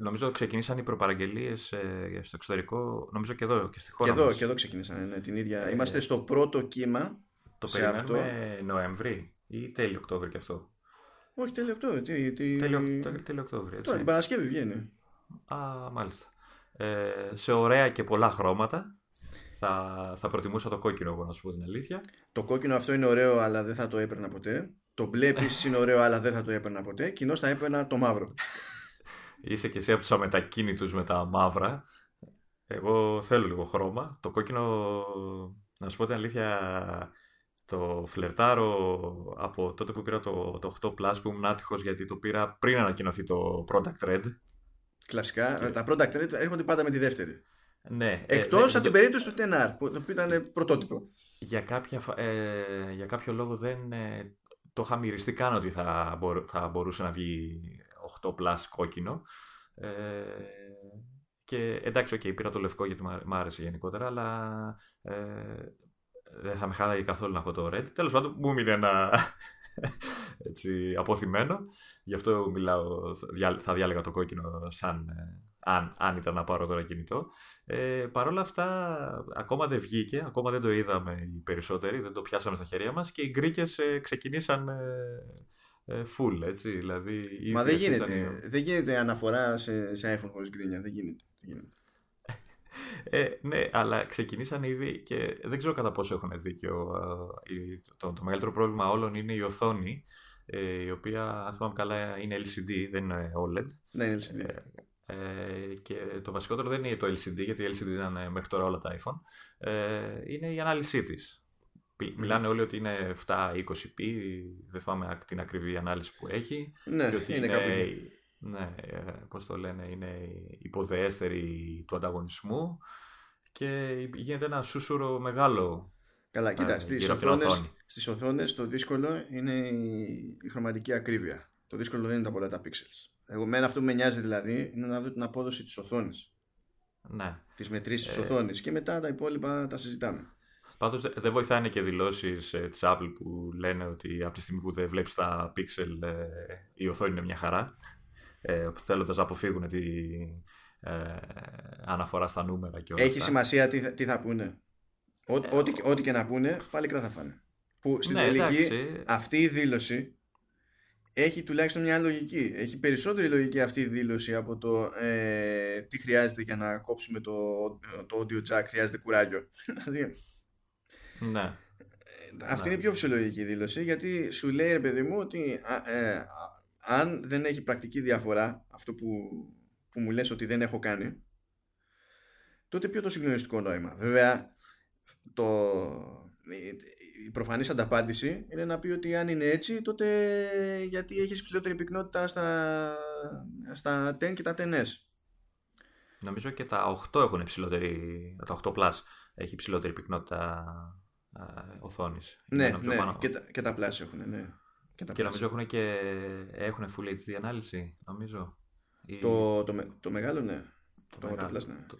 νομίζω ξεκινήσαν οι προπαραγγελίες ε, στο εξωτερικό, νομίζω και εδώ και στη χώρα και εδώ, μας. Και εδώ ξεκινήσαν, ναι, την ίδια. Ε, Είμαστε στο πρώτο κύμα το σε αυτό. Νοέμβρη ή τέλειο Οκτώβρη και αυτό; Όχι, τέλειο Οκτώβρη. Τι, τι... Τέλειο, τέλειο Οκτώβρη. Τώρα την Παρασκευή βγαίνει. Α, μάλιστα. Ε, σε ωραία και πολλά χρώματα. Θα, θα προτιμούσα το κόκκινο, εγώ να σου πω την αλήθεια. Το κόκκινο αυτό είναι ωραίο, αλλά δεν θα το έπαιρνα ποτέ. Το μπλε επίσης είναι ωραίο, αλλά δεν θα το έπαιρνα ποτέ. Κοινώς θα έπαιρνα το μαύρο. Είσαι και εσύ από τους αμετακίνητους με τα μαύρα. Εγώ θέλω λίγο χρώμα. Το κόκκινο, να σου πω την αλήθεια, το φλερτάρω από τότε που πήρα το, το 8 Plus που ήμουν άτυχος γιατί το πήρα πριν ανακοινωθεί το Product Red. Κλασικά. Τα Product Red έρχονται πάντα με τη δεύτερη. Ναι. Εκτός ε, από την περίπτωση του TNR που ήταν πρωτότυπο. Για, κάποια, ε, για κάποιο λόγο δεν ε, το είχα μυριστεί καν ότι θα, θα μπορούσε να βγει 8 Plus κόκκινο. Ε, και εντάξει, okay, πήρα το λευκό γιατί μου άρεσε γενικότερα, αλλά ε, δεν θα με χάλαγε καθόλου να έχω το Red. Τέλος πάντων, μου μείνει ένα (laughs) έτσι, αποθυμένο. Γι' αυτό μιλάω, θα διάλεγα το κόκκινο σαν ε, αν, αν ήταν να πάρω τώρα κινητό. Ε, Παρ' όλα αυτά, ακόμα δεν βγήκε, ακόμα δεν το είδαμε οι περισσότεροι, δεν το πιάσαμε στα χέρια μας και οι γκρίκες ε, ξεκινήσαν ε, ε, full, έτσι, δηλαδή... Μα δεν γίνεται, δεν γίνεται αναφορά σε, σε iPhone χωρίς γκρίνια, δεν γίνεται. Δεν γίνεται. Ε, ναι, αλλά ξεκινήσαν ήδη και δεν ξέρω κατά πόσο έχουν δίκιο. Το, το μεγαλύτερο πρόβλημα όλων είναι η οθόνη, ε, η οποία, αν θυμάμαι καλά, είναι LCD, δεν είναι OLED. Ναι, είναι LCD. Ε, ε, και το βασικότερο δεν είναι το LCD, γιατί LCD ήταν μέχρι τώρα όλα τα iPhone. Ε, είναι η ανάλυσή της. Μιλάνε όλοι ότι είναι 720p, δεν θυμάμαι την ακριβή ανάλυση που έχει. Ναι, και ότι είναι, είναι ναι, ε, πώς το λένε, είναι υποδεέστερη του ανταγωνισμού και γίνεται ένα σούσουρο μεγάλο. Καλά, κοίτα, στις οθόνες, στις οθόνες το δύσκολο είναι η, χρωματική ακρίβεια. Το δύσκολο δεν είναι τα πολλά τα pixels. Εγώ μένα αυτό που με νοιάζει δηλαδή είναι να δω την απόδοση της οθόνης. Ναι. Τις μετρήσεις της ε... οθόνης και μετά τα υπόλοιπα τα συζητάμε. Πάντως δεν βοηθάνε και δηλώσεις ε, της Apple που λένε ότι από τη στιγμή που δεν βλέπεις τα pixel ε, η οθόνη είναι μια χαρά ε, θέλοντας να αποφύγουν τη ε, αναφορά στα νούμερα και όλα Έχει σημασία τι, τι θα πούνε. Ό, ε, ό,τι, ό,τι και να πούνε, πάλι κρατά θα φάνε. Που στην ναι, τελική αυτή η δήλωση έχει τουλάχιστον μια λογική. Έχει περισσότερη λογική αυτή η δήλωση από το ε, τι χρειάζεται για να κόψουμε το, το audio jack, χρειάζεται κουράγιο. (laughs) Δηλαδή, ναι. Αυτή είναι η πιο φυσιολογική δήλωση γιατί σου λέει ρε παιδί μου ότι ε, αν δεν έχει πρακτική διαφορά αυτό που, που μου λες ότι δεν έχω κάνει τότε ποιο το συγκλονιστικό νόημα. Βέβαια το, η προφανής ανταπάντηση είναι να πει ότι αν είναι έτσι τότε γιατί έχεις ψηλότερη πυκνότητα στα, στα 10 και τα 10S Νομίζω και τα 8 έχουν υψηλότερη, τα 8 Plus έχει υψηλότερη πυκνότητα ε, οθόνης. Ναι, ναι, και, τα, και τα Plus έχουν, ναι. Και, και νομίζω έχουν και έχουν Full HD ανάλυση, νομίζω. Το, το, το, μεγάλο, ναι. Το, το μεγάλο, ναι. Το...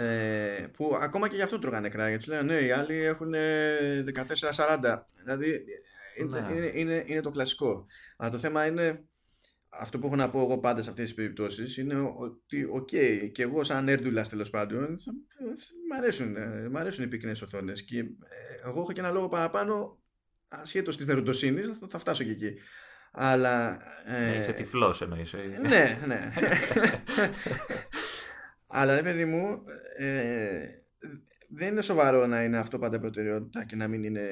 Ε, που ακόμα και γι' αυτό τρώγανε κράγια. Τους λένε ναι, οι άλλοι έχουν 14-40. Δηλαδή είναι, ναι. είναι, είναι, είναι, το κλασικό. Αλλά το θέμα είναι αυτό που έχω να πω εγώ πάντα σε αυτές τις περιπτώσεις είναι ότι OK, okay, και εγώ σαν νέρντουλας τέλος πάντων μ' αρέσουν, ε, μ' αρέσουν οι πυκνές οθόνες και ε, εγώ έχω και ένα λόγο παραπάνω ασχέτως της νερντοσύνης θα φτάσω και εκεί αλλά ε, είσαι τυφλός εννοείς ε. ναι ναι αλλά ναι παιδί μου ε, δεν είναι σοβαρό να είναι αυτό πάντα προτεραιότητα και να μην είναι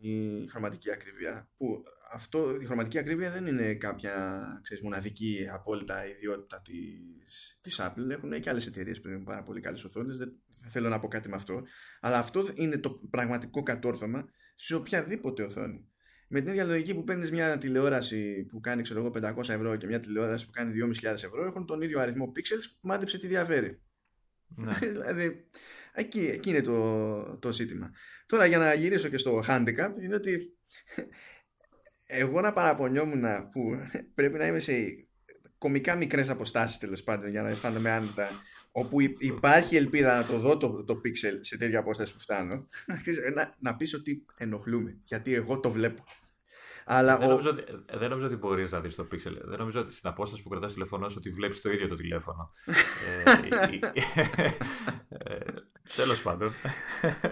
η χρωματική ακρίβεια που αυτό, η χρωματική ακρίβεια δεν είναι κάποια ξέρεις, μοναδική απόλυτα ιδιότητα της, της Apple έχουν και άλλες εταιρείες που είναι πάρα πολύ καλές οθόνες δεν, δεν θέλω να πω κάτι με αυτό αλλά αυτό είναι το πραγματικό κατόρθωμα σε οποιαδήποτε οθόνη. Με την ίδια λογική που παίρνεις μια τηλεόραση που κάνει ξέρω εγώ 500 ευρώ και μια τηλεόραση που κάνει 2.500 ευρώ έχουν τον ίδιο αριθμό pixels, μάντεψε τι διαφέρει. Ναι. (laughs) δηλαδή, εκεί, εκεί είναι το, το ζήτημα. Τώρα για να γυρίσω και στο handicap είναι ότι εγώ να παραπονιόμουν που πρέπει να είμαι σε κομικά μικρές αποστάσεις τέλος πάντων για να αισθάνομαι άνετα όπου υπάρχει ελπίδα να το δω το, το pixel σε τέτοια απόσταση που φτάνω, (laughs) να, να πεις ότι ενοχλούμε, γιατί εγώ το βλέπω. Αλλά δεν, ο... νομίζω ότι, δεν νομίζω ότι μπορείς να δεις το pixel. Δεν νομίζω ότι στην απόσταση που κρατάς το τηλέφωνο σου ότι βλέπεις το ίδιο το τηλέφωνο. ε, Τέλος πάντων.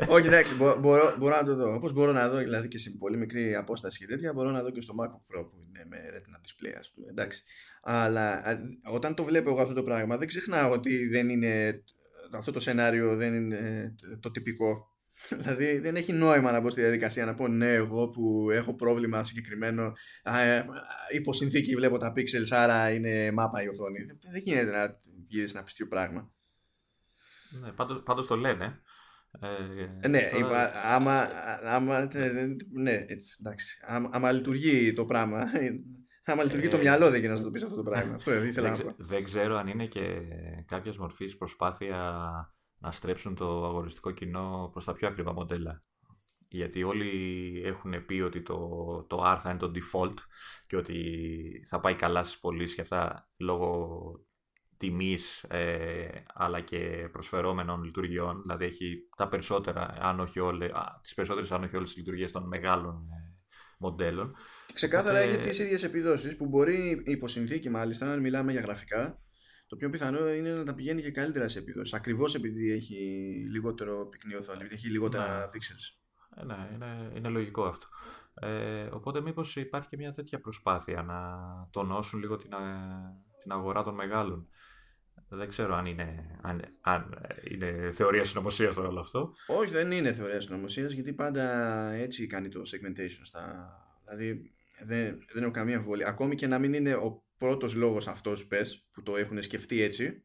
Όχι, εντάξει, μπορώ, μπορώ να το δω. Όπως μπορώ να δω δηλαδή και σε πολύ μικρή απόσταση και τέτοια, μπορώ να δω και στο MacBook Pro που είναι με Retina display, ας πούμε. Εντάξει. Αλλά όταν το βλέπω εγώ αυτό το πράγμα, δεν ξεχνάω ότι δεν είναι, αυτό το σενάριο δεν είναι το τυπικό. Δηλαδή δεν έχει νόημα να μπω στη διαδικασία να πω ναι εγώ που έχω πρόβλημα συγκεκριμένο ε, υπό συνθήκη βλέπω τα pixels άρα είναι μάπα η οθόνη. Δεν γίνεται να γυρίσει ένα πιστείο πράγμα. Ναι, πάντως, πάντως το λένε Ε, ναι, είπα, άμα, άμα, ναι, εντάξει, άμα, άμα λειτουργεί το πράγμα, άμα λειτουργεί το μυαλό δεν γίνεται να το πεις αυτό το πράγμα. (laughs) Αυτό ήθελα να πω. Δεν ξέρω αν είναι και κάποια μορφής προσπάθεια να στρέψουν το αγοριστικό κοινό προς τα πιο ακριβά μοντέλα. Γιατί όλοι έχουν πει ότι το, το R θα είναι το default και ότι θα πάει καλά στις πωλήσεις και αυτά λόγω τιμής ε, αλλά και προσφερόμενων λειτουργιών. Δηλαδή έχει τα περισσότερα, αν όχι όλες, τις περισσότερες αν όχι όλες τις λειτουργίες των μεγάλων ε, μοντέλων. Ξεκάθαρα έχει τις ίδιες επιδόσεις που μπορεί υπό συνθήκη μάλιστα, αν μιλάμε για γραφικά, το πιο πιθανό είναι να τα πηγαίνει και καλύτερα σε επίδοση. Ακριβώς επειδή έχει λιγότερο πυκνή οθόνη, επειδή έχει λιγότερα ναι. pixels. Ε, ναι, είναι, είναι λογικό αυτό. Ε, οπότε μήπως υπάρχει και μια τέτοια προσπάθεια να τονώσουν λίγο την, την αγορά των μεγάλων. Δεν ξέρω αν είναι, αν, αν είναι θεωρία συνωμοσίας τώρα όλο αυτό. Όχι, δεν είναι θεωρία συνωμοσίας, γιατί πάντα έτσι κάνει το segmentation. Στα... Δηλαδή δεν, δεν έχω καμία αμφιβολία. Ακόμη και να μην είναι ο πρώτος λόγος αυτός πες που το έχουν σκεφτεί έτσι,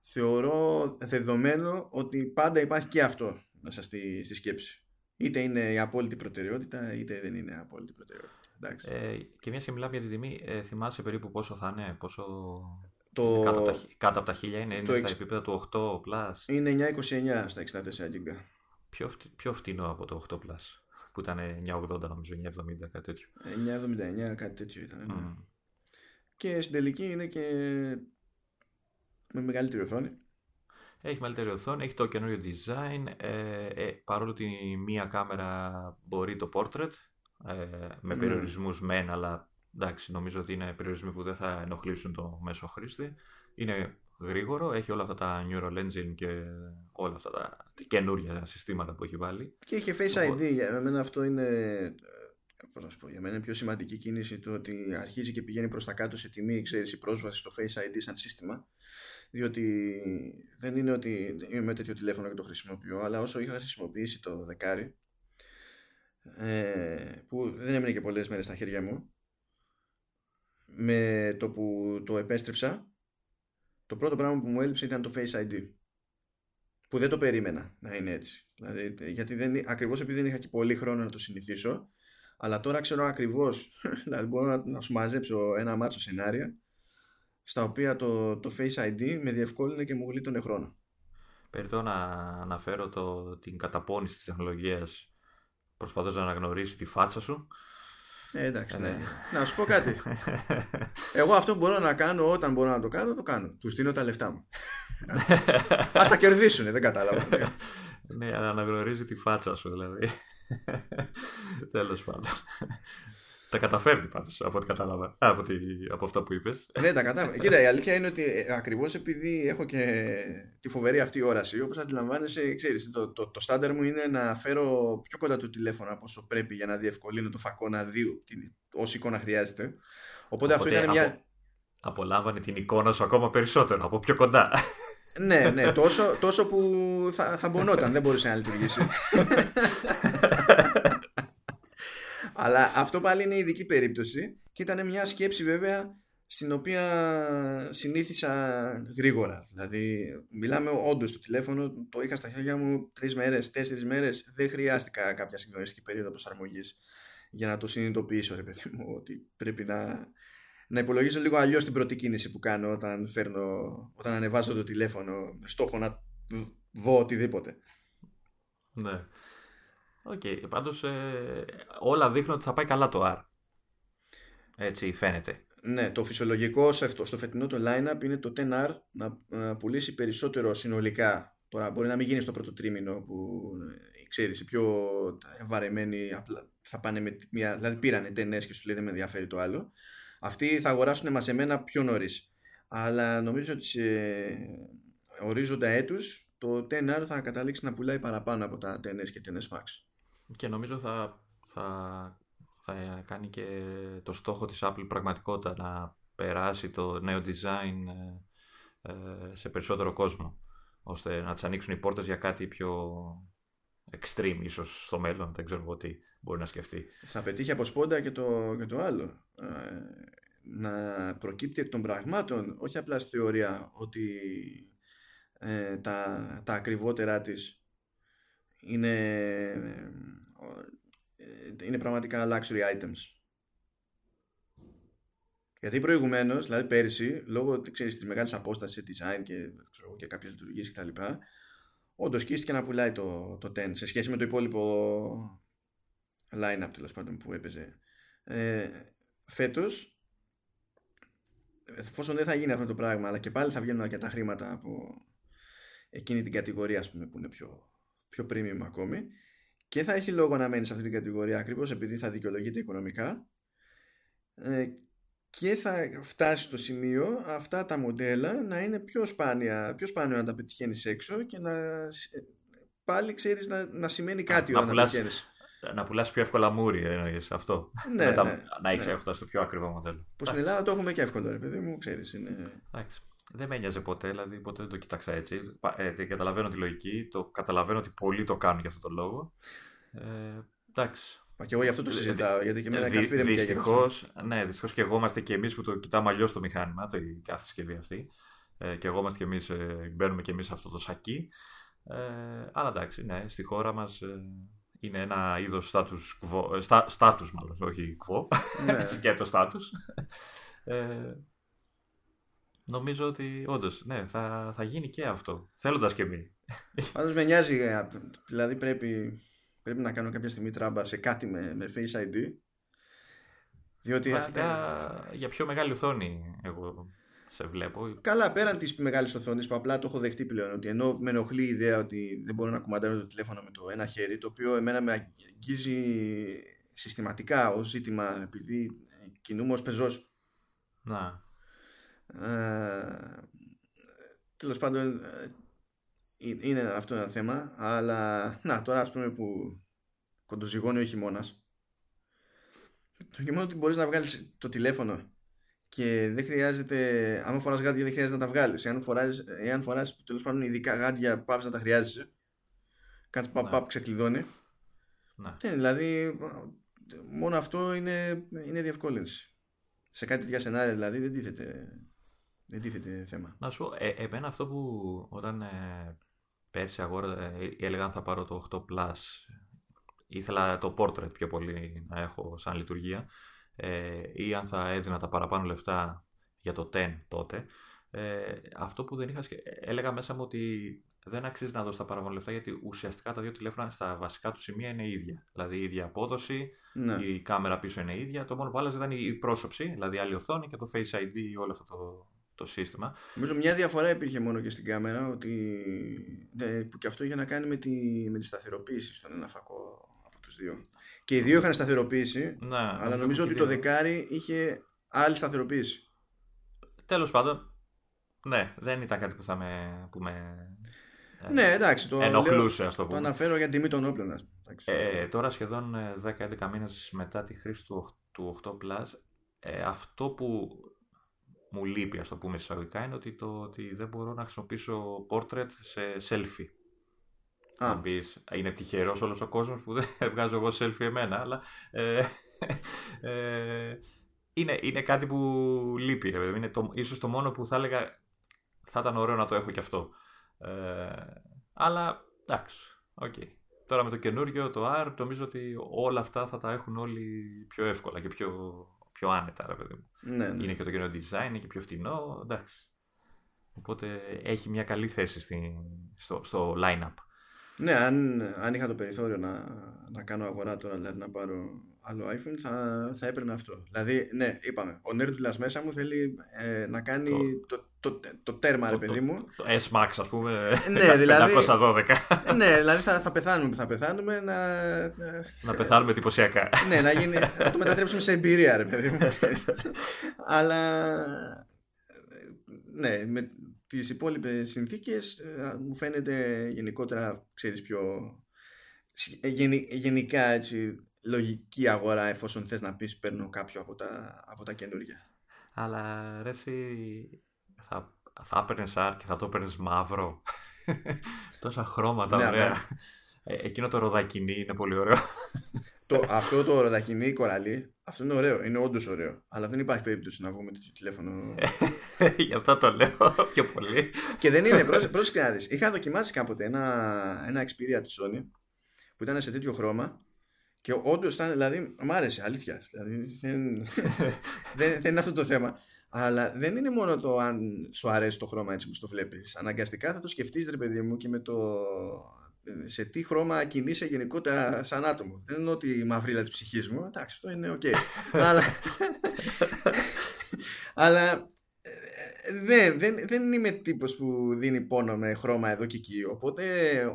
θεωρώ δεδομένο ότι πάντα υπάρχει και αυτό μέσα στη, στη σκέψη. Είτε είναι η απόλυτη προτεραιότητα, είτε δεν είναι απόλυτη προτεραιότητα. Ε, και μια και μιλάμε για την τιμή, ε, θυμάσαι περίπου πόσο θα είναι, πόσο το... Κάτω, από τα, κάτω από τα 1000 είναι, είναι στα επίπεδα του 8 Plus. Είναι 929 στα 64 GB. Πιο, πιο φτηνό από το 8 Plus. Που ήταν 980 νομίζω, 970 κάτι τέτοιο. 979 κάτι τέτοιο ήταν. Ναι. Mm. Και στην τελική είναι και με μεγαλύτερη οθόνη. Έχει μεγαλύτερη οθόνη, έχει το καινούριο design. Ε, ε, παρόλο ότι μία κάμερα μπορεί το portrait, ε, με mm. περιορισμούς μεν, αλλά εντάξει, νομίζω ότι είναι περιορισμοί που δεν θα ενοχλήσουν το μέσο χρήστη. Είναι γρήγορο, έχει όλα αυτά τα Neural Engine και όλα αυτά τα καινούργια συστήματα που έχει βάλει. Και έχει Face ID, για μένα αυτό είναι πώς να σου πω, για μένα είναι πιο σημαντική κίνηση το ότι αρχίζει και πηγαίνει προς τα κάτω σε τιμή ξέρεις, η πρόσβαση στο Face ID σαν σύστημα. Διότι δεν είναι ότι είμαι με τέτοιο τηλέφωνο και το χρησιμοποιώ αλλά όσο είχα χρησιμοποιήσει το δεκάρι ε, που δεν έμεινε και πολλές μέρες στα χέρια μου με το που το επέστρεψα το πρώτο πράγμα που μου έλειψε ήταν το Face ID που δεν το περίμενα να είναι έτσι. Δηλαδή, γιατί δεν, ακριβώς επειδή δεν είχα και πολύ χρόνο να το συνηθίσω αλλά τώρα ξέρω ακριβώς (laughs) δηλαδή μπορώ να, να σου μαζέψω ένα μάτσο σενάρια στα οποία το, το Face ID με διευκόλυνε και μου γλίτωνε χρόνο Περιτώ να αναφέρω το, την καταπώνηση της τεχνολογίας προσπαθώντας να αναγνωρίσεις τη φάτσα σου ε, εντάξει, ναι. να σου πω κάτι. (laughs) Εγώ αυτό που μπορώ να κάνω όταν μπορώ να το κάνω, το κάνω. Του στείλω τα λεφτά μου. (laughs) Α τα κερδίσουν, δεν κατάλαβα. Ναι, αναγνωρίζει τη φάτσα σου δηλαδή. (laughs) Τέλος πάντων. Τα καταφέρνει πάντως από ό,τι κατάλαβα. Από, τη, από αυτά που είπες. ναι, τα κατάφερε. Κοίτα, η αλήθεια είναι ότι ε, ακριβώς επειδή έχω και τη φοβερή αυτή όραση, όπως αντιλαμβάνεσαι, ξέρεις, το, το, το στάνταρ μου είναι να φέρω πιο κοντά το τηλέφωνο από όσο πρέπει για να διευκολύνω το φακό να δει όση εικόνα χρειάζεται. Οπότε, Οπότε αυτό ήταν μια. Απολάμβανε την εικόνα σου ακόμα περισσότερο, από πιο κοντά. ναι, ναι, (laughs) τόσο, τόσο που θα, θα μπονόταν, δεν μπορούσε να λειτουργήσει. (laughs) Αλλά αυτό πάλι είναι ειδική περίπτωση και ήταν μια σκέψη βέβαια στην οποία συνήθισα γρήγορα. Δηλαδή, μιλάμε όντως το τηλέφωνο, το είχα στα χέρια μου τρεις μέρες, τέσσερις μέρες. Δεν χρειάστηκα κάποια συγκλονιστική περίοδο προσαρμογής για να το συνειδητοποιήσω, ρε παιδί μου, ότι πρέπει να, να υπολογίσω λίγο αλλιώς την πρώτη κίνηση που κάνω όταν, φέρνω, όταν ανεβάζω το τηλέφωνο με στόχο να δω οτιδήποτε. Ναι. OK, okay, πάντως ε, όλα δείχνουν ότι θα πάει καλά το R. Έτσι φαίνεται. Ναι, το φυσιολογικό στο φετινό το line-up είναι το 10R να, να πουλήσει περισσότερο συνολικά. Τώρα μπορεί να μην γίνει στο πρώτο τρίμηνο που ε, ξέρεις οι πιο βαρεμένοι απλά θα πάνε με μια, δηλαδή πήρανε 10 και σου λέει δεν με ενδιαφέρει το άλλο. Αυτοί θα αγοράσουν μαζεμένα πιο νωρίς. Αλλά νομίζω ότι σε ορίζοντα έτους το 10R θα καταλήξει να πουλάει παραπάνω από τα 10S και 10S Max και νομίζω θα, θα, θα κάνει και το στόχο της Apple πραγματικότητα να περάσει το νέο design ε, ε, σε περισσότερο κόσμο ώστε να τις ανοίξουν οι πόρτες για κάτι πιο extreme ίσως στο μέλλον δεν ξέρω εγώ τι μπορεί να σκεφτεί θα πετύχει από σπόντα και το, και το άλλο ε, να προκύπτει εκ των πραγμάτων όχι απλά στη θεωρία ότι τα, τα ακριβότερά της είναι, είναι πραγματικά luxury items. Γιατί προηγουμένως, δηλαδή πέρυσι, λόγω της μεγάλης απόστασης σε design και, ξέρω, και κάποιες λειτουργίες κτλ., όντως σκίστηκε να πουλάει το, το 10 σε σχέση με το υπόλοιπο line-up τέλος πάντων που έπαιζε. Ε, Φέτος, εφόσον δεν θα γίνει αυτό το πράγμα, αλλά και πάλι θα βγαίνουν αρκετά χρήματα από εκείνη την κατηγορία, ας πούμε, που είναι πιο, πιο premium ακόμη, και θα έχει λόγο να μένει σε αυτή την κατηγορία ακριβώς επειδή θα δικαιολογείται οικονομικά. Ε, και θα φτάσει στο σημείο αυτά τα μοντέλα να είναι πιο σπάνια, πιο σπάνιο να τα πετυχαίνεις έξω και να πάλι ξέρεις να, να σημαίνει κάτι να, όταν να πετυχαίνεις. Να πουλάς πιο εύκολα μούρι, εννοείς αυτό. Ναι, Μετά, ναι, να έχεις ναι. έχοντας το πιο ακριβό μοντέλο. Που στην Ελλάδα το έχουμε και εύκολο, ρε παιδί μου, ξέρεις. Είναι... Εντάξει. Δεν με ένοιαζε ποτέ, δηλαδή ποτέ δεν το κοίταξα έτσι. Ε, καταλαβαίνω τη λογική, το καταλαβαίνω ότι πολλοί το κάνουν για αυτόν τον λόγο. Ε, εντάξει. Μα και εγώ γι' αυτό το συζητάω, γιατί και εμένα καρφί δεν Δυστυχώ, ναι, δυστυχώς και εγώ είμαστε και εμείς που το κοιτάμε αλλιώς το μηχάνημα, το, η κάθε συσκευή αυτή. Ε, και εγώ είμαστε και εμείς, ε, μπαίνουμε και εμείς σε αυτό το σακί. Ε, αλλά εντάξει, ναι, στη χώρα μας ε, είναι ένα είδος status quo. Στα, status μάλλον, όχι quo. Ναι. (laughs) Σκέτο status. Ε, νομίζω ότι όντως, ναι, θα, θα γίνει και αυτό. Θέλοντας και εμείς. Πάντως με νοιάζει, ε, δηλαδή πρέπει πρέπει να κάνω κάποια στιγμή τράμπα σε κάτι με, με Face ID. Διότι Βασικά, για πιο μεγάλη οθόνη εγώ σε βλέπω. Καλά, πέραν της μεγάλης οθόνης που απλά το έχω δεχτεί πλέον. Ότι ενώ με ενοχλεί η ιδέα ότι δεν μπορώ να κουμαντάρω το τηλέφωνο με το ένα χέρι, το οποίο εμένα με αγγίζει συστηματικά ως ζήτημα επειδή κινούμαι ως πεζός. Να. Ε, Τέλος πάντων, είναι αυτό ένα θέμα, αλλά να τώρα ας πούμε που κοντοζυγώνει ο χειμώνας. Το γεγονό ότι μπορείς να βγάλεις το τηλέφωνο και δεν χρειάζεται, άμα φοράς γάντια δεν χρειάζεται να τα βγάλεις. Εάν φοράς, εάν φοράς τέλος πάντων ειδικά γάντια πάβεις να τα χρειάζεσαι. Κάτι pop-up ναι. ξεκλειδώνει. Ναι. Ε, δηλαδή μόνο αυτό είναι, είναι διευκόλυνση. Σε κάτι τέτοια σενάρια δηλαδή δεν τίθεται, δεν τίθεται θέμα. Να σου πω, ε, εμένα αυτό που όταν ε, πέρσι αγόρα, ε, έλεγα αν θα πάρω το 8 Plus. Ήθελα το Portrait πιο πολύ να έχω σαν λειτουργία ε, ή αν θα έδινα τα παραπάνω λεφτά για το 10 τότε. Ε, αυτό που δεν είχα έλεγα μέσα μου ότι δεν αξίζει να δώσει τα παραπάνω λεφτά γιατί ουσιαστικά τα δύο τηλέφωνα στα βασικά του σημεία είναι ίδια. Δηλαδή η ίδια απόδοση, ναι. η κάμερα πίσω είναι ίδια. Το μόνο που άλλαζε ήταν η πρόσωψη, δηλαδή άλλη οθόνη και το Face ID, όλο αυτό το, το σύστημα. Νομίζω μια διαφορά υπήρχε μόνο και στην κάμερα ότι, ναι, που και αυτό είχε να κάνει με τη, με τη σταθεροποίηση στον ένα φακό από τους δύο. Και οι δύο είχαν σταθεροποίηση, ναι, αλλά νομίζω ότι το δεκάρι είχε άλλη σταθεροποίηση. Τέλος πάντων, ναι, δεν ήταν κάτι που θα με, που με ε, ναι, εντάξει, το, ενοχλούσε, ας το πούμε. Το αναφέρω για τιμή των όπλων. Ε, τώρα σχεδόν 10-11 ε, μήνες μετά τη χρήση του, του 8 Plus, ε, αυτό που μου λείπει, ας το πούμε εισαγωγικά, είναι ότι, το, ότι δεν μπορώ να χρησιμοποιήσω portrait σε selfie. Α. είναι τυχερός όλος ο κόσμος που δεν (laughs) βγάζω εγώ selfie εμένα, αλλά ε, ε, είναι, είναι κάτι που λείπει. Ρε, είναι το, ίσως το μόνο που θα έλεγα θα ήταν ωραίο να το έχω κι αυτό. Ε, αλλά εντάξει, okay. Τώρα με το καινούργιο, το R, νομίζω ότι όλα αυτά θα τα έχουν όλοι πιο εύκολα και πιο πιο άνετα, ρε παιδί μου. Ναι, ναι. Είναι και το καινούριο design, είναι και πιο φτηνό, εντάξει. Οπότε έχει μια καλή θέση στη, στο, στο line-up. Ναι, αν, αν είχα το περιθώριο να, να κάνω αγορά τώρα, δηλαδή να πάρω άλλο iPhone, θα, θα έπαιρνα αυτό. Δηλαδή, ναι, είπαμε, ο Nerdula μέσα μου θέλει ε, να κάνει το, το, το, το τέρμα, ρε παιδί μου. Το, S-Max, ας πούμε. Ναι, δηλαδή. 512. ναι, δηλαδή θα, θα πεθάνουμε θα πεθάνουμε να. Να πεθάνουμε εντυπωσιακά. ναι, να, γίνει, να το μετατρέψουμε σε εμπειρία, ρε παιδί μου. Αλλά. Ναι, με, τις υπόλοιπες συνθήκες ε, μου φαίνεται γενικότερα ξέρεις πιο ε, γενικά έτσι λογική αγορά εφόσον θες να πεις παίρνω κάποιο από τα, από τα καινούργια. Αλλά ρε εσύ θα, θα έπαιρνες R και θα το έπαιρνες μαύρο. (laughs) Τόσα χρώματα, ναι, ωραία. Ναι. Ε, εκείνο το ροδακινί είναι πολύ ωραίο. το, αυτό το ροδακινί κοραλί, αυτό είναι ωραίο, είναι όντως ωραίο. Αλλά δεν υπάρχει περίπτωση να βγούμε τέτοιο τηλέφωνο. (laughs) Γι' αυτό το λέω πιο πολύ. και δεν είναι, πρόσεχε να δεις. Είχα δοκιμάσει κάποτε ένα, ένα Xperia της Sony που ήταν σε τέτοιο χρώμα και όντως ήταν, δηλαδή, μ' άρεσε, αλήθεια. Δηλαδή, δεν, (laughs) δεν, δεν είναι αυτό το θέμα. Αλλά δεν είναι μόνο το αν σου αρέσει το χρώμα έτσι που το βλέπεις. Αναγκαστικά θα το σκεφτείς, ρε παιδί μου, και με το. σε τι χρώμα κινείσαι γενικότερα σαν άτομο. Δεν είναι ότι η μαυρίλα της ψυχής μου. Εντάξει, αυτό είναι οκ. (laughs) αλλά. (laughs) αλλά δεν, δεν, δεν είμαι τύπος που ντύνομαι με χρώμα εδώ και εκεί. Οπότε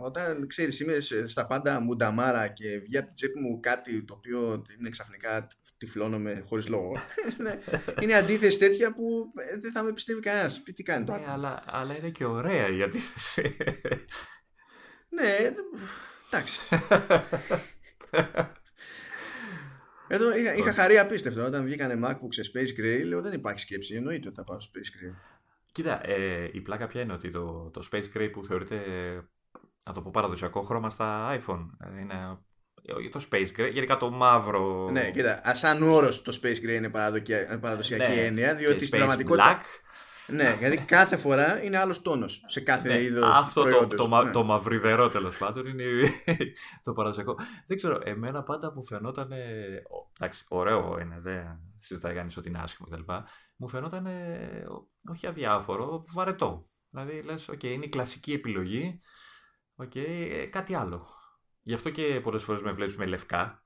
όταν ξέρεις είμαι στα πάντα μουνταμάρα και βγει από την τσέπη μου κάτι το οποίο είναι ξαφνικά τυφλώνομαι χωρίς λόγο. (laughs) Ναι, είναι αντίθεση τέτοια που ε, δεν θα με πιστεύει κανένας. Τι κάνει τώρα; Ναι, αλλά, αλλά είναι και ωραία η αντίθεση. ναι, εντάξει. (laughs) Εδώ είχα, είχα χαρεί απίστευτο. Όταν βγήκανε MacBook σε Space Gray, λέω δεν υπάρχει σκέψη. Εννοείται ότι θα πάω στο Space Gray. Κοίτα, ε, η πλάκα ποια είναι ότι το, το Space Gray που θεωρείται να το πω παραδοσιακό χρώμα στα iPhone είναι το Space Gray, γενικά το μαύρο. Ναι, κοίτα, σαν όρος το Space Gray είναι παραδοσιακή ναι, έννοια, διότι στην πραγματικότητα. Black. Ναι, γιατί κάθε φορά είναι άλλος τόνος σε κάθε ναι, είδος. Αυτό το, το, ναι. το μαυριδερό τέλος πάντων είναι (laughs) το παραδοσιακό. Δεν ξέρω, εμένα πάντα μου φαινόταν. Εντάξει, ωραίο είναι, δεν συζητάει κανείς ότι είναι άσχημο κτλ. Μου φαινόταν όχι αδιάφορο, βαρετό. Δηλαδή λες, OK, είναι η κλασική επιλογή. OK, κάτι άλλο. Γι' αυτό και πολλές φορές με βλέπεις με λευκά.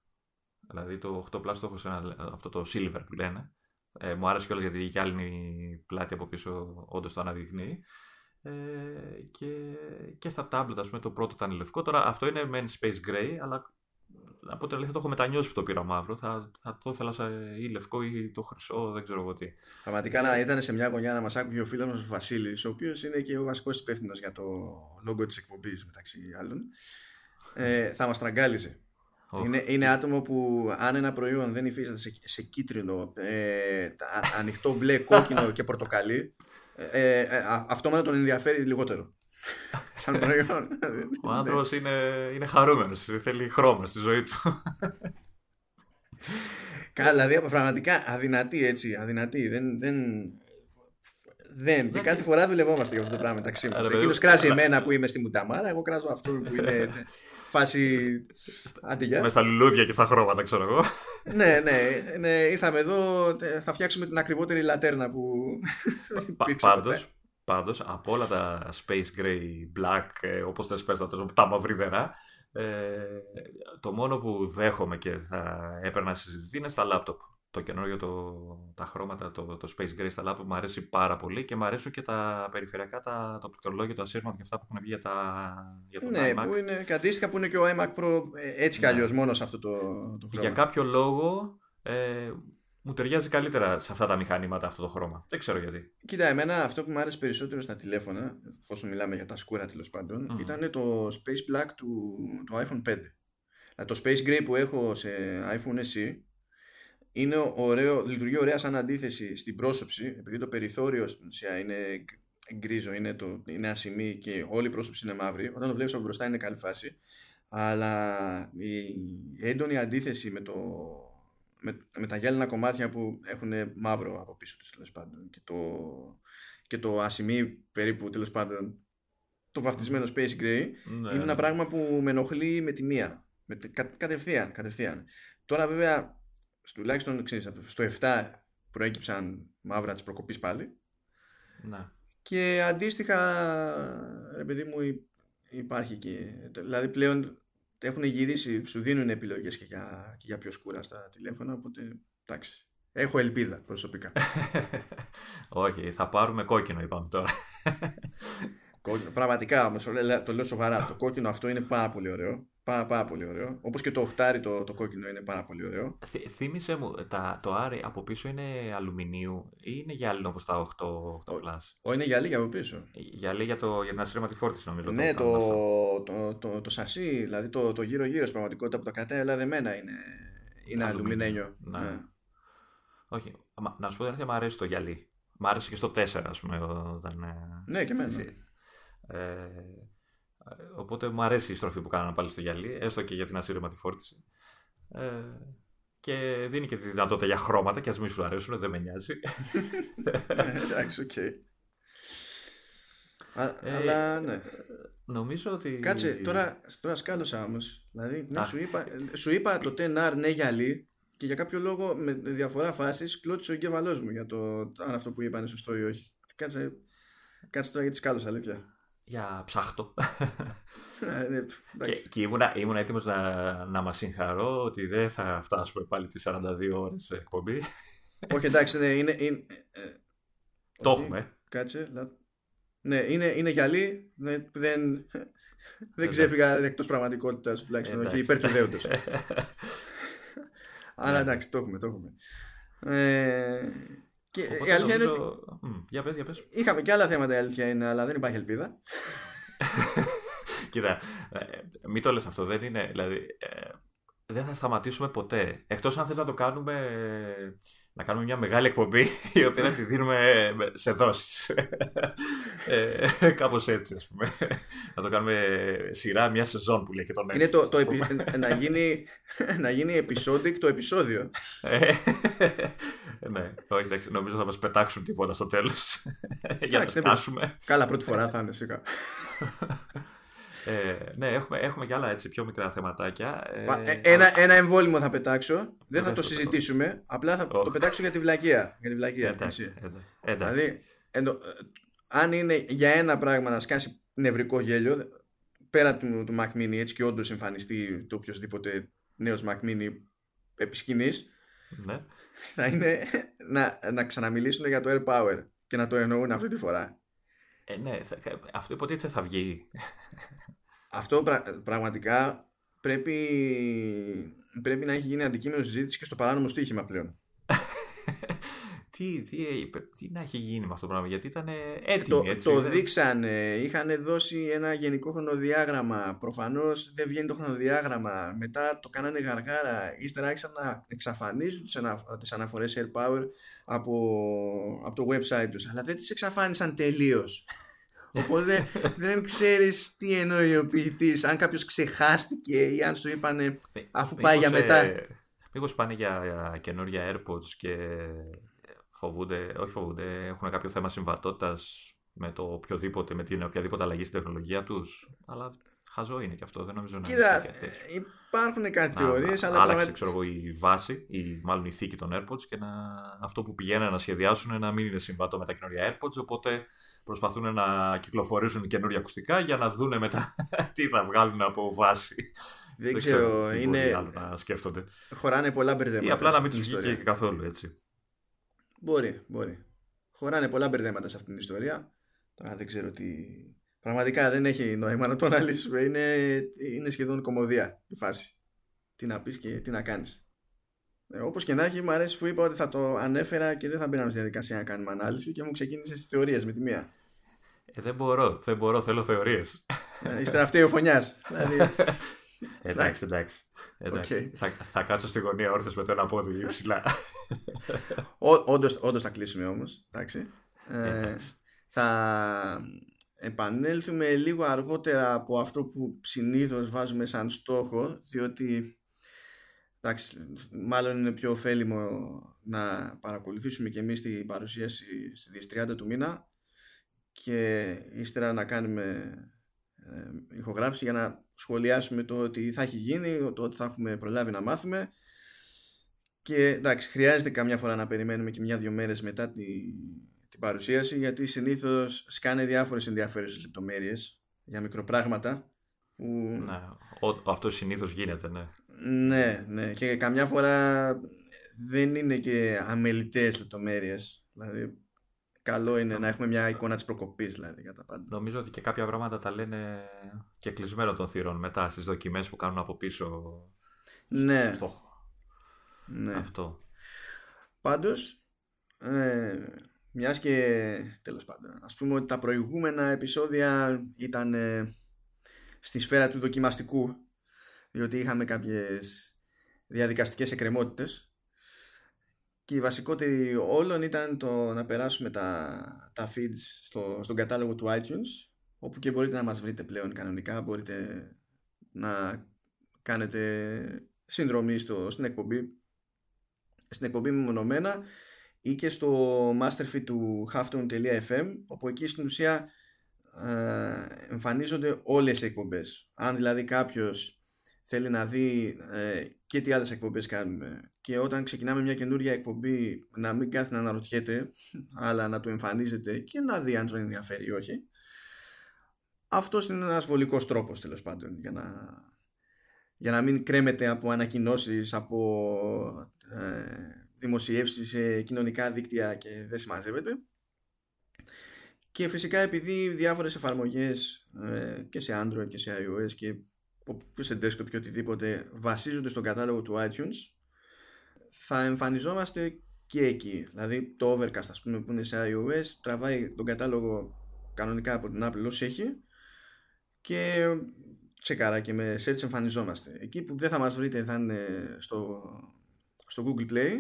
Δηλαδή το 8 Plus το έχω σε ένα, αυτό το silver που λένε. Ε, μου άρεσε κιόλας γιατί είχε άλλη πλάτη από πίσω, όντως το αναδεικνύει. Ε, και, και στα tablet, ας πούμε, το πρώτο ήταν λευκό. Τώρα αυτό είναι men space gray, αλλά από την αλήθεια το έχω μετανιώσει που το πήρα μαύρο. Θα, θα το ήθελα ή λευκό ή το χρυσό, δεν ξέρω εγώ τι. Πραγματικά να ήταν σε μια γωνιά να μας άκουγε ο φίλος μας ο Βασίλης, ο οποίος είναι και ο βασικός υπεύθυνος για το λόγο της εκπομπής μεταξύ άλλων. Ε, θα μας τραγκάλιζε. Είναι, είναι άτομο που αν ένα προϊόν δεν υφίσταται σε, σε κίτρινο, ε, ανοιχτό μπλε, κόκκινο και πορτοκαλί, ε, ε, αυτό μόνο τον ενδιαφέρει λιγότερο. (laughs) Σαν προϊόν. Ο άνθρωπος είναι, είναι χαρούμενος. Θέλει χρώμα στη ζωή του. Καλά, δηλαδή πραγματικά αδυνατή έτσι. Αδυνατή. Δεν, δεν, δεν. Και κάθε φορά δουλευόμαστε για αυτό το πράγμα μεταξύ μας. Εκείνος κράζει εμένα που είμαι στη Μουταμάρα, εγώ κράζω αυτό που είναι (laughs) φάση. Αντιγεια. Μες στα λουλούδια και στα χρώματα, ξέρω εγώ. ναι, ναι, ναι. Ήρθαμε εδώ. Θα φτιάξουμε την ακριβότερη λατέρνα που. (laughs) Πάντως, πάντως, από όλα τα Space Gray, Black, ε, όπως θες πες τα, τα μαυρίδερα, ε, το μόνο που δέχομαι και θα έπαιρνα να συζητηθεί είναι στα λάπτοπ το καινούριο το, τα χρώματα, το, το Space Gray στα laptop μου αρέσει πάρα πολύ και μου αρέσουν και τα περιφερειακά, τα, το πληκτρολόγιο, το ασύρματο και αυτά που έχουν βγει για, τα, για το ναι, iMac. που είναι κατίστοιχα που είναι και ο iMac Pro ε, έτσι κι ναι. αλλιώς μόνο σε αυτό το, το χρώμα. Για κάποιο λόγο ε, μου ταιριάζει καλύτερα σε αυτά τα μηχανήματα αυτό το χρώμα. Δεν ξέρω γιατί. Κοίτα, εμένα αυτό που μου άρεσε περισσότερο στα τηλέφωνα, όσο μιλάμε για τα σκούρα τέλος πάντων, mm. ήταν το Space Black του το iPhone 5. Το Space Gray που έχω σε iPhone SE είναι ωραίο, λειτουργεί ωραία σαν αντίθεση στην πρόσωψη, επειδή το περιθώριο στην ουσία είναι γκρίζο, είναι, το, είναι ασημή και όλη η πρόσωψη είναι μαύρη. Όταν το βλέπεις από μπροστά είναι καλή φάση. Αλλά η έντονη αντίθεση με, το, με, με τα γυάλινα κομμάτια που έχουν μαύρο από πίσω τους τέλος πάντων και το, και το ασημή περίπου τέλος πάντων το βαφτισμένο Space Gray ναι. είναι ένα πράγμα που με ενοχλεί με τη μία. Με, κα, κατευθείαν, κατευθείαν. Τώρα βέβαια τουλάχιστον ξέρεις, στο 7 προέκυψαν μαύρα της προκοπής πάλι. Ναι. Και αντίστοιχα, ρε παιδί μου, υπάρχει και. Δηλαδή πλέον έχουν γυρίσει, σου δίνουν επιλογές και για, και για πιο σκούρα στα τηλέφωνα, οπότε εντάξει. Έχω ελπίδα προσωπικά. (laughs) Όχι, θα πάρουμε κόκκινο, είπαμε τώρα. Κόκκινο. Πραγματικά όμως, το λέω σοβαρά. Το κόκκινο αυτό είναι πάρα πολύ ωραίο. Πάρα, πάρα πολύ ωραίο. Όπως και το οχτάρι το, το κόκκινο είναι πάρα πολύ ωραίο. θύμησε μου, τα, το άρι από πίσω είναι αλουμινίου ή είναι γυάλινο όπως τα 8, 8 Plus. Ο, είναι γυαλί από πίσω. Γυαλί για, το, για την ασύρματη φόρτιση νομίζω. Ναι, το, το, το, το, το, σασί, δηλαδή το, το γύρω-γύρω στην πραγματικότητα που το κρατάει, αλλά δεμένα είναι, είναι αλουμινένιο. Ναι. ναι. Όχι, να σου πω την αλήθεια, μου αρέσει το γυαλί. Μ' άρεσε και στο 4, ας πούμε. Όταν, ε, ναι, και εμένα. Ε, οπότε μου αρέσει η στροφή που κάνανε πάλι στο γυαλί, έστω και για την ασύρωματη φόρτιση. Ε, και δίνει και τη δυνατότητα για χρώματα και ας μην σου αρέσουν, δεν με νοιάζει. (laughs) Ναι, εντάξει, οκ. ε, αλλά ναι. Νομίζω ότι. Κάτσε, τώρα, τώρα σκάλωσα όμως. Δηλαδή, ναι, σου, είπα, σου είπα το 10R ναι γυαλί και για κάποιο λόγο με διαφορά φάσης κλώτησε ο εγκέφαλός μου για το αν αυτό που είπα είναι σωστό ή όχι. Κάτσε, κάτσε τώρα γιατί σκάλωσα, αλήθεια. Για ψάχτο. ναι, και, και ήμουνα, ήμουνα έτοιμος να, να μας συγχαρώ ότι δεν θα φτάσουμε πάλι τις 42 ώρες εκπομπή. όχι, εντάξει, ναι, είναι. είναι ε, το έχουμε. Κάτσε. Ναι, είναι, είναι γυαλί. Ναι, δεν, (laughs) δεν ξέφυγα εκτός πραγματικότητας τουλάχιστον. Όχι, υπέρ του δέοντος. (laughs) Αλλά εντάξει, το έχουμε, το έχουμε. Ε, και η αλήθεια είναι ότι. Για πες, για πες. Είχαμε και άλλα θέματα η αλήθεια είναι, αλλά δεν υπάρχει ελπίδα. (laughs) Κοίτα, ε, μην το λες αυτό, δεν είναι. Δηλαδή, ε, δεν θα σταματήσουμε ποτέ. Εκτός αν θες να το κάνουμε να κάνουμε μια μεγάλη εκπομπή η οποία να τη δίνουμε σε δόσεις. (laughs) ε, κάπως έτσι ας πούμε. να το κάνουμε σειρά μια σεζόν που λέει και τον Είναι το, το επει... (laughs) να, γίνει, να γίνει επεισόδιο το επεισόδιο. Ε, ναι, όχι εντάξει, νομίζω θα μας πετάξουν τίποτα στο τέλος (laughs) για να φτάσουμε. Καλά πρώτη φορά θα είναι σίγουρα. Ε, ναι, έχουμε, έχουμε και άλλα έτσι πιο μικρά θεματάκια. Ε, ε ένα, ένα εμβόλυμο θα πετάξω. Δεν θα το συζητήσουμε. Απλά θα το πετάξω για τη βλακεία. Για τη βλακεία. Εντάξει, Δηλαδή, αν είναι για ένα πράγμα να σκάσει νευρικό γέλιο, πέρα του, του Mac Mini, έτσι και όντως εμφανιστεί το οποιοδήποτε νέος Mac Mini επί σκηνής, ναι. θα είναι να, να ξαναμιλήσουν για το Air Power και να το εννοούν αυτή τη φορά. Ε, ναι, θα, αυτό υποτίθεται θα βγει. Αυτό πραγματικά πρέπει, πρέπει να έχει γίνει αντικείμενο συζήτηση και στο παράνομο στοίχημα πλέον. (laughs) τι, τι, τι να έχει γίνει με αυτό το πράγμα, γιατί ήταν έτοιμο. Το, έτσι, το δείξανε, είχαν δώσει ένα γενικό χρονοδιάγραμμα. Προφανώς δεν βγαίνει το χρονοδιάγραμμα. Μετά το κάνανε γαργάρα. Ύστερα άρχισαν να εξαφανίζουν τις αναφορές Air Power από, από το website τους. Αλλά δεν τις εξαφάνισαν τελείως. (laughs) Οπότε δεν ξέρεις τι εννοεί ο ποιητής. Αν κάποιος ξεχάστηκε ή αν σου είπανε αφού πάει για μετά. Ε, Μήπως πάνε για, για καινούργια AirPods και φοβούνται, όχι φοβούνται, έχουν κάποιο θέμα συμβατότητας με το οποιοδήποτε, με την οποιαδήποτε αλλαγή στην τεχνολογία τους. Αλλά χαζό είναι και αυτό, δεν νομίζω να Κοίτα, είναι υπάρχουν κάτι θεωρίες, αλλά. Άλλαξε, ξέρω εγώ, η βάση, ή μάλλον η θήκη των AirPods και να, αυτό που πηγαίνουν να σχεδιάσουν να μην είναι συμβατό με τα καινούργια AirPods. Οπότε προσπαθούν να κυκλοφορήσουν καινούργια ακουστικά για να δούνε μετά (laughs) τι θα βγάλουν από βάση. Δεν, δεν ξέρω, είναι. Άλλο να σκέφτονται. Χωράνε πολλά μπερδέματα. Ή απλά να μην τους βγει καθόλου έτσι. Μπορεί, μπορεί. Χωράνε πολλά μπερδέματα σε αυτήν την ιστορία. Τώρα δεν ξέρω τι. Πραγματικά δεν έχει νόημα να το αναλύσουμε. Είναι, είναι σχεδόν κομμωδία η φάση. Τι να πεις και τι να κάνεις. Ε, Όπως και να έχει, μου αρέσει που είπα ότι θα το ανέφερα και δεν θα μπαίναμε στη διαδικασία να κάνουμε ανάλυση και μου ξεκίνησες στι θεωρίες με τη μία. Ε, δεν μπορώ, δεν μπορώ, θέλω θεωρίες. Ε, είστε αυτή ο φωνιάς. δηλαδή, εντάξει, εντάξει. εντάξει. Θα, θα κάτσω στη γωνία όρθιος με το ένα πόδι ψηλά. Όντως θα κλείσουμε όμως. Εντάξει. Ε, θα επανέλθουμε λίγο αργότερα από αυτό που συνήθως βάζουμε σαν στόχο διότι εντάξει, μάλλον είναι πιο ωφέλιμο να παρακολουθήσουμε και εμείς την παρουσίαση στις 30 του μήνα και ύστερα να κάνουμε ε, ηχογράφηση για να σχολιάσουμε το ότι θα έχει γίνει, το ότι θα έχουμε προλάβει να μάθουμε. Και εντάξει, χρειάζεται καμιά φορά να περιμένουμε και μια-δυο μέρες μετά τη, την παρουσίαση γιατί συνήθως σκάνε διάφορες ενδιαφέρουσες λεπτομέρειες για μικροπράγματα που... Ναι, αυτό συνήθως γίνεται, ναι. Ναι, ναι. Και καμιά φορά δεν είναι και αμελητές λεπτομέρειες. Δηλαδή, καλό είναι να έχουμε μια εικόνα της προκοπής, δηλαδή, για τα πάντα. Νομίζω ότι και κάποια πράγματα τα λένε και κλεισμένο των θύρων μετά στις δοκιμές που κάνουν από πίσω. Ναι. Στο... Ναι. Αυτό. Πάντως, ε, μιας και τέλος πάντων, ας πούμε ότι τα προηγούμενα επεισόδια ήταν ε, στη σφαίρα του δοκιμαστικού διότι είχαμε κάποιες διαδικαστικές εκκρεμότητες. Και η βασικότερη όλων ήταν το να περάσουμε τα, τα feeds στο, στον κατάλογο του iTunes όπου και μπορείτε να μας βρείτε πλέον κανονικά. Μπορείτε να κάνετε συνδρομή στο, στην εκπομπή στην εκπομπή μεμονωμένα ή και στο masterfeed του halftone.fm όπου εκεί στην ουσία ε, εμφανίζονται όλες οι εκπομπές. Αν δηλαδή κάποιος θέλει να δει ε, και τι άλλες εκπομπές κάνουμε και όταν ξεκινάμε μια καινούρια εκπομπή να μην κάθει να αναρωτιέται αλλά να του εμφανίζεται και να δει αν τον ενδιαφέρει ή όχι αυτό είναι ένας βολικός τρόπος τέλος πάντων για να, για να μην κρέμεται από ανακοινώσεις από ε, δημοσιεύσεις σε κοινωνικά δίκτυα και δεν συμμαζεύεται και φυσικά επειδή διάφορες εφαρμογές ε, και σε Android και σε iOS και σε desktop και οτιδήποτε βασίζονται στον κατάλογο του iTunes θα εμφανιζόμαστε και εκεί. Δηλαδή το Overcast ας πούμε που είναι σε iOS τραβάει τον κατάλογο κανονικά από την Apple όσο έχει και τσεκάρα και με search εμφανιζόμαστε. Εκεί που δεν θα μας βρείτε θα είναι στο, στο Google Play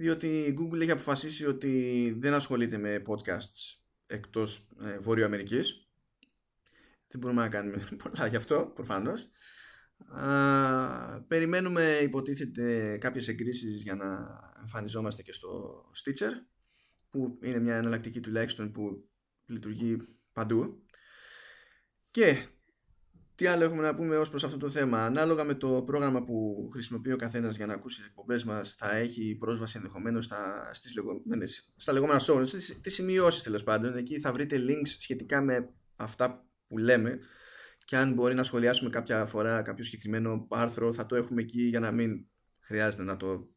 διότι η Google έχει αποφασίσει ότι δεν ασχολείται με podcasts εκτός ε, Βόρειο Αμερικής. Δεν μπορούμε να κάνουμε; (laughs) Πολλά γι' αυτό προφανώς. Περιμένουμε υποτίθεται κάποιες εγκρίσεις για να εμφανιζόμαστε και στο Stitcher που είναι μια εναλλακτική τουλάχιστον που λειτουργεί παντού. Και τι άλλο έχουμε να πούμε ως προς αυτό το θέμα; Ανάλογα με το πρόγραμμα που χρησιμοποιεί ο καθένας για να ακούσει τις εκπομπές μας θα έχει πρόσβαση ενδεχομένως στα, στις λεγόμενες, στα λεγόμενα show, στις, τις σημειώσεις τέλος πάντων. Εκεί θα βρείτε links σχετικά με αυτά που λέμε και αν μπορεί να σχολιάσουμε κάποια φορά κάποιο συγκεκριμένο άρθρο θα το έχουμε εκεί για να μην χρειάζεται να το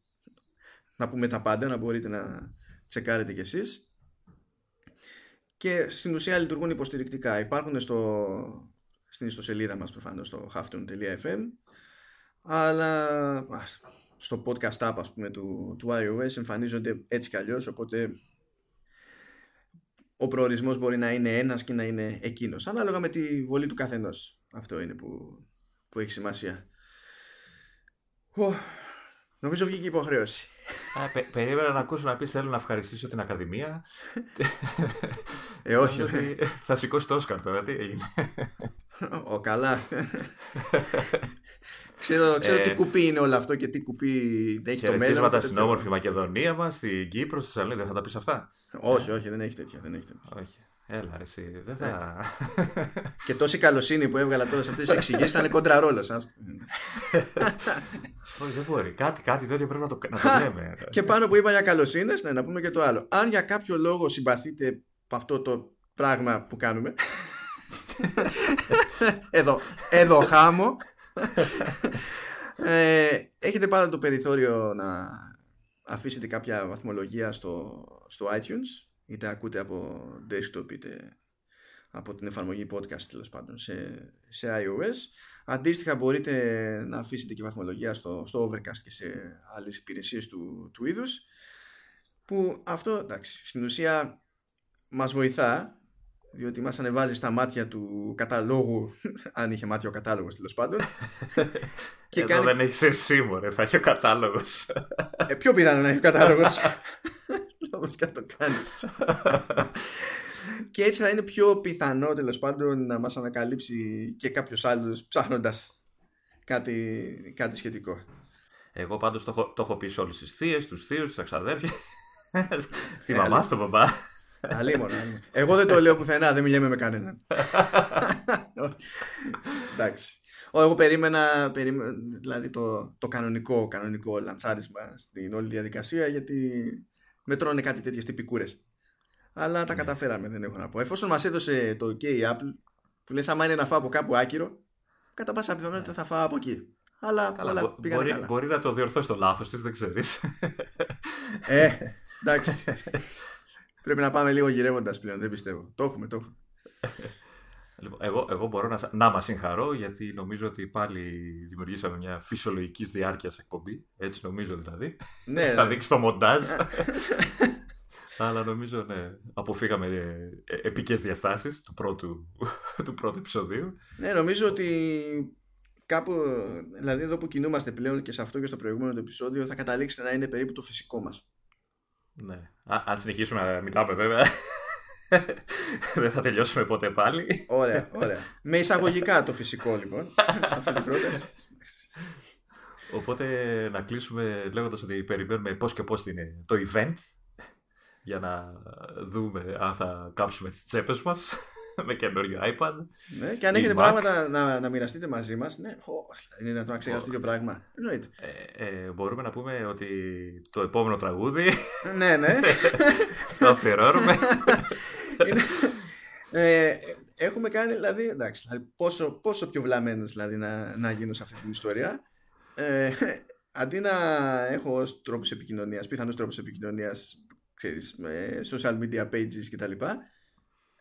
να πούμε τα πάντα, να μπορείτε να τσεκάρετε κι εσείς και στην ουσία λειτουργούν υποστηρικτικά. Υπάρχουν στο, στην ιστοσελίδα μας προφανώς στο halftone.fm αλλά στο podcast app ας πούμε του, του iOS εμφανίζονται έτσι κι αλλιώς οπότε ο προορισμός μπορεί να είναι ένας και να είναι εκείνος. Ανάλογα με τη βολή του καθενός. Αυτό είναι που, που έχει σημασία. Νομίζω βγήκε υποχρέωση Α, περίμενα να ακούσω να πεις θέλω να ευχαριστήσω την Ακαδημία. Ε, όχι. όχι. θα σηκώσει το Όσκαρ τώρα, τι έγινε. Ο, καλά. ξέρω ξέρω τι ε, κουπί είναι όλο αυτό και τι κουπί έχει το μέλλον. στην όμορφη Μακεδονία μας, στην Κύπρο, στη Σαλονίκη, δεν θα τα πεις αυτά; Όχι, όχι, δεν έχει τέτοια. Δεν έχει τέτοια. Όχι. Έλα, εσύ, δεν θα. και τόση καλοσύνη που έβγαλα τώρα σε αυτές τις εξηγήσεις ήταν κόντρα ρόλος. Όχι, δεν μπορεί. Κάτι, κάτι τέτοιο πρέπει να το, να το λέμε. και πάνω που είπα για καλοσύνες, ναι, να πούμε και το άλλο. Αν για κάποιο λόγο συμπαθείτε από αυτό το πράγμα που κάνουμε. εδώ, εδώ χάμω. ε, έχετε πάντα το περιθώριο να αφήσετε κάποια βαθμολογία στο, στο iTunes είτε ακούτε από desktop είτε από την εφαρμογή podcast τέλος πάντων σε, σε iOS. Αντίστοιχα μπορείτε να αφήσετε και βαθμολογία στο, στο Overcast και σε άλλες υπηρεσίες του, του είδους που αυτό εντάξει στην ουσία μας βοηθά διότι μας ανεβάζει στα μάτια του καταλόγου (laughs) αν είχε μάτια ο κατάλογος τέλος πάντων. (laughs) Και Εδώ κάνει... δεν έχεις εσύ μωρέ, θα έχει ο κατάλογος. Ε, πιο πιθανό να έχει ο κατάλογος (laughs) όμως και το κάνεις και έτσι θα είναι πιο πιθανό τέλος πάντων να μας ανακαλύψει και κάποιος άλλος ψάχνοντας κάτι, κάτι σχετικό εγώ πάντως το, έχω, το έχω πει σε όλες τις θείες, τους θείου, τους ξαδέρφια (laughs) στη μαμά, στον μπαμπά Αλίμονο. Εγώ δεν το λέω πουθενά, δεν μιλάμε με κανέναν. Εντάξει. Εγώ περίμενα, περίμενα δηλαδή το, το κανονικό, κανονικό λαντσάρισμα στην όλη διαδικασία γιατί με τρώνε κάτι τέτοιες τυπικούρες. Αλλά τα ναι. καταφέραμε, δεν έχω να πω. Εφόσον μας έδωσε το OK η Apple, που λες, άμα είναι να φάω από κάπου άκυρο, κατά πάσα πιθανότητα ναι. θα φάω από εκεί. Αλλά καλά, όλα πήγανε μπορεί, καλά. Μπορεί να το διορθώσεις το λάθος της, δεν ξέρεις. ε, (laughs) εντάξει. Πρέπει να πάμε λίγο γυρεύοντας πλέον, δεν πιστεύω. Το έχουμε, το έχουμε. Λοιπόν, εγώ, εγώ μπορώ να, να μας συγχαρώ γιατί νομίζω ότι πάλι δημιουργήσαμε μια φυσιολογικής διάρκειας εκπομπή. Έτσι νομίζω δηλαδή. Ναι, (laughs) Θα ναι. δείξει το μοντάζ. (laughs) Αλλά νομίζω ναι, αποφύγαμε ε, επικές διαστάσεις του πρώτου, (laughs) του πρώτου επεισοδίου. Ναι, νομίζω ότι κάπου, δηλαδή εδώ που κινούμαστε πλέον και σε αυτό και στο προηγούμενο επεισόδιο θα καταλήξει να είναι περίπου το φυσικό μας. Ναι. Α, αν συνεχίσουμε να μιλάμε βέβαια δεν θα τελειώσουμε ποτέ πάλι. Ωραία, ωραία. Με εισαγωγικά το φυσικό λοιπόν. αυτή την πρόταση. Οπότε να κλείσουμε λέγοντας ότι περιμένουμε πώς και πώς είναι το event για να δούμε αν θα κάψουμε τις τσέπες μας. με καινούριο iPad. Ναι, και αν Η έχετε Mac. πράγματα να, να μοιραστείτε μαζί μας, ναι, ω, είναι να το ξεχάσει τέτοιο πράγμα. Εννοείται. Ε, ε, μπορούμε να πούμε ότι το επόμενο τραγούδι ναι, ναι. (laughs) το αφιερώνουμε. (laughs) Είναι- ε, έχουμε κάνει, δηλαδή, εντάξει, δηλαδή πόσο, πόσο πιο βλαμμένος δηλαδή, να, να γίνω σε αυτή την ιστορία. Ε, αντί να έχω ως τρόπους επικοινωνίας, πιθανούς τρόπους επικοινωνίας, ξέρεις, με social media pages κτλ.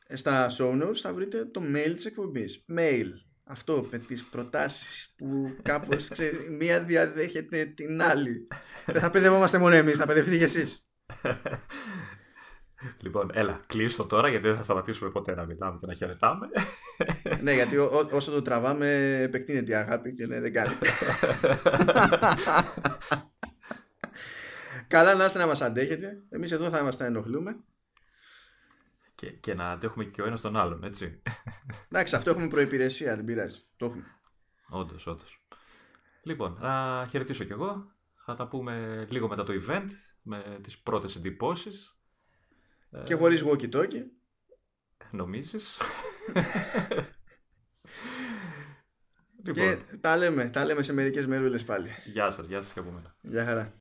ε, Στα show notes θα βρείτε το mail της εκπομπής. Mail. Αυτό με τις προτάσεις που κάπως, ξέρεις, μία διαδέχεται την άλλη. Δεν θα παιδευόμαστε μόνο εμείς, θα παιδευτείτε κι εσείς. Λοιπόν, έλα, κλείστο τώρα γιατί δεν θα σταματήσουμε ποτέ να μιλάμε και να χαιρετάμε. ναι, γιατί ό- ό- όσο το τραβάμε επεκτείνεται η αγάπη και ναι, δεν κάνει. (laughs) Καλά να είστε να μας αντέχετε. Εμείς εδώ θα μας τα ενοχλούμε. και, και να αντέχουμε και ο ένας τον άλλον, έτσι. Εντάξει, αυτό έχουμε προϋπηρεσία, δεν πειράζει. Το έχουμε. Όντως, όντως. Λοιπόν, να χαιρετήσω κι εγώ. Θα τα πούμε λίγο μετά το event με τις πρώτες εντυπώσεις. Και χωρίς walkie-talkie. Νομίζεις; (laughs) Και λοιπόν, τα λέμε, τα λέμε σε μερικές μερούλες πάλι. γεια σας, γεια σας και από μένα. Γεια χαρά.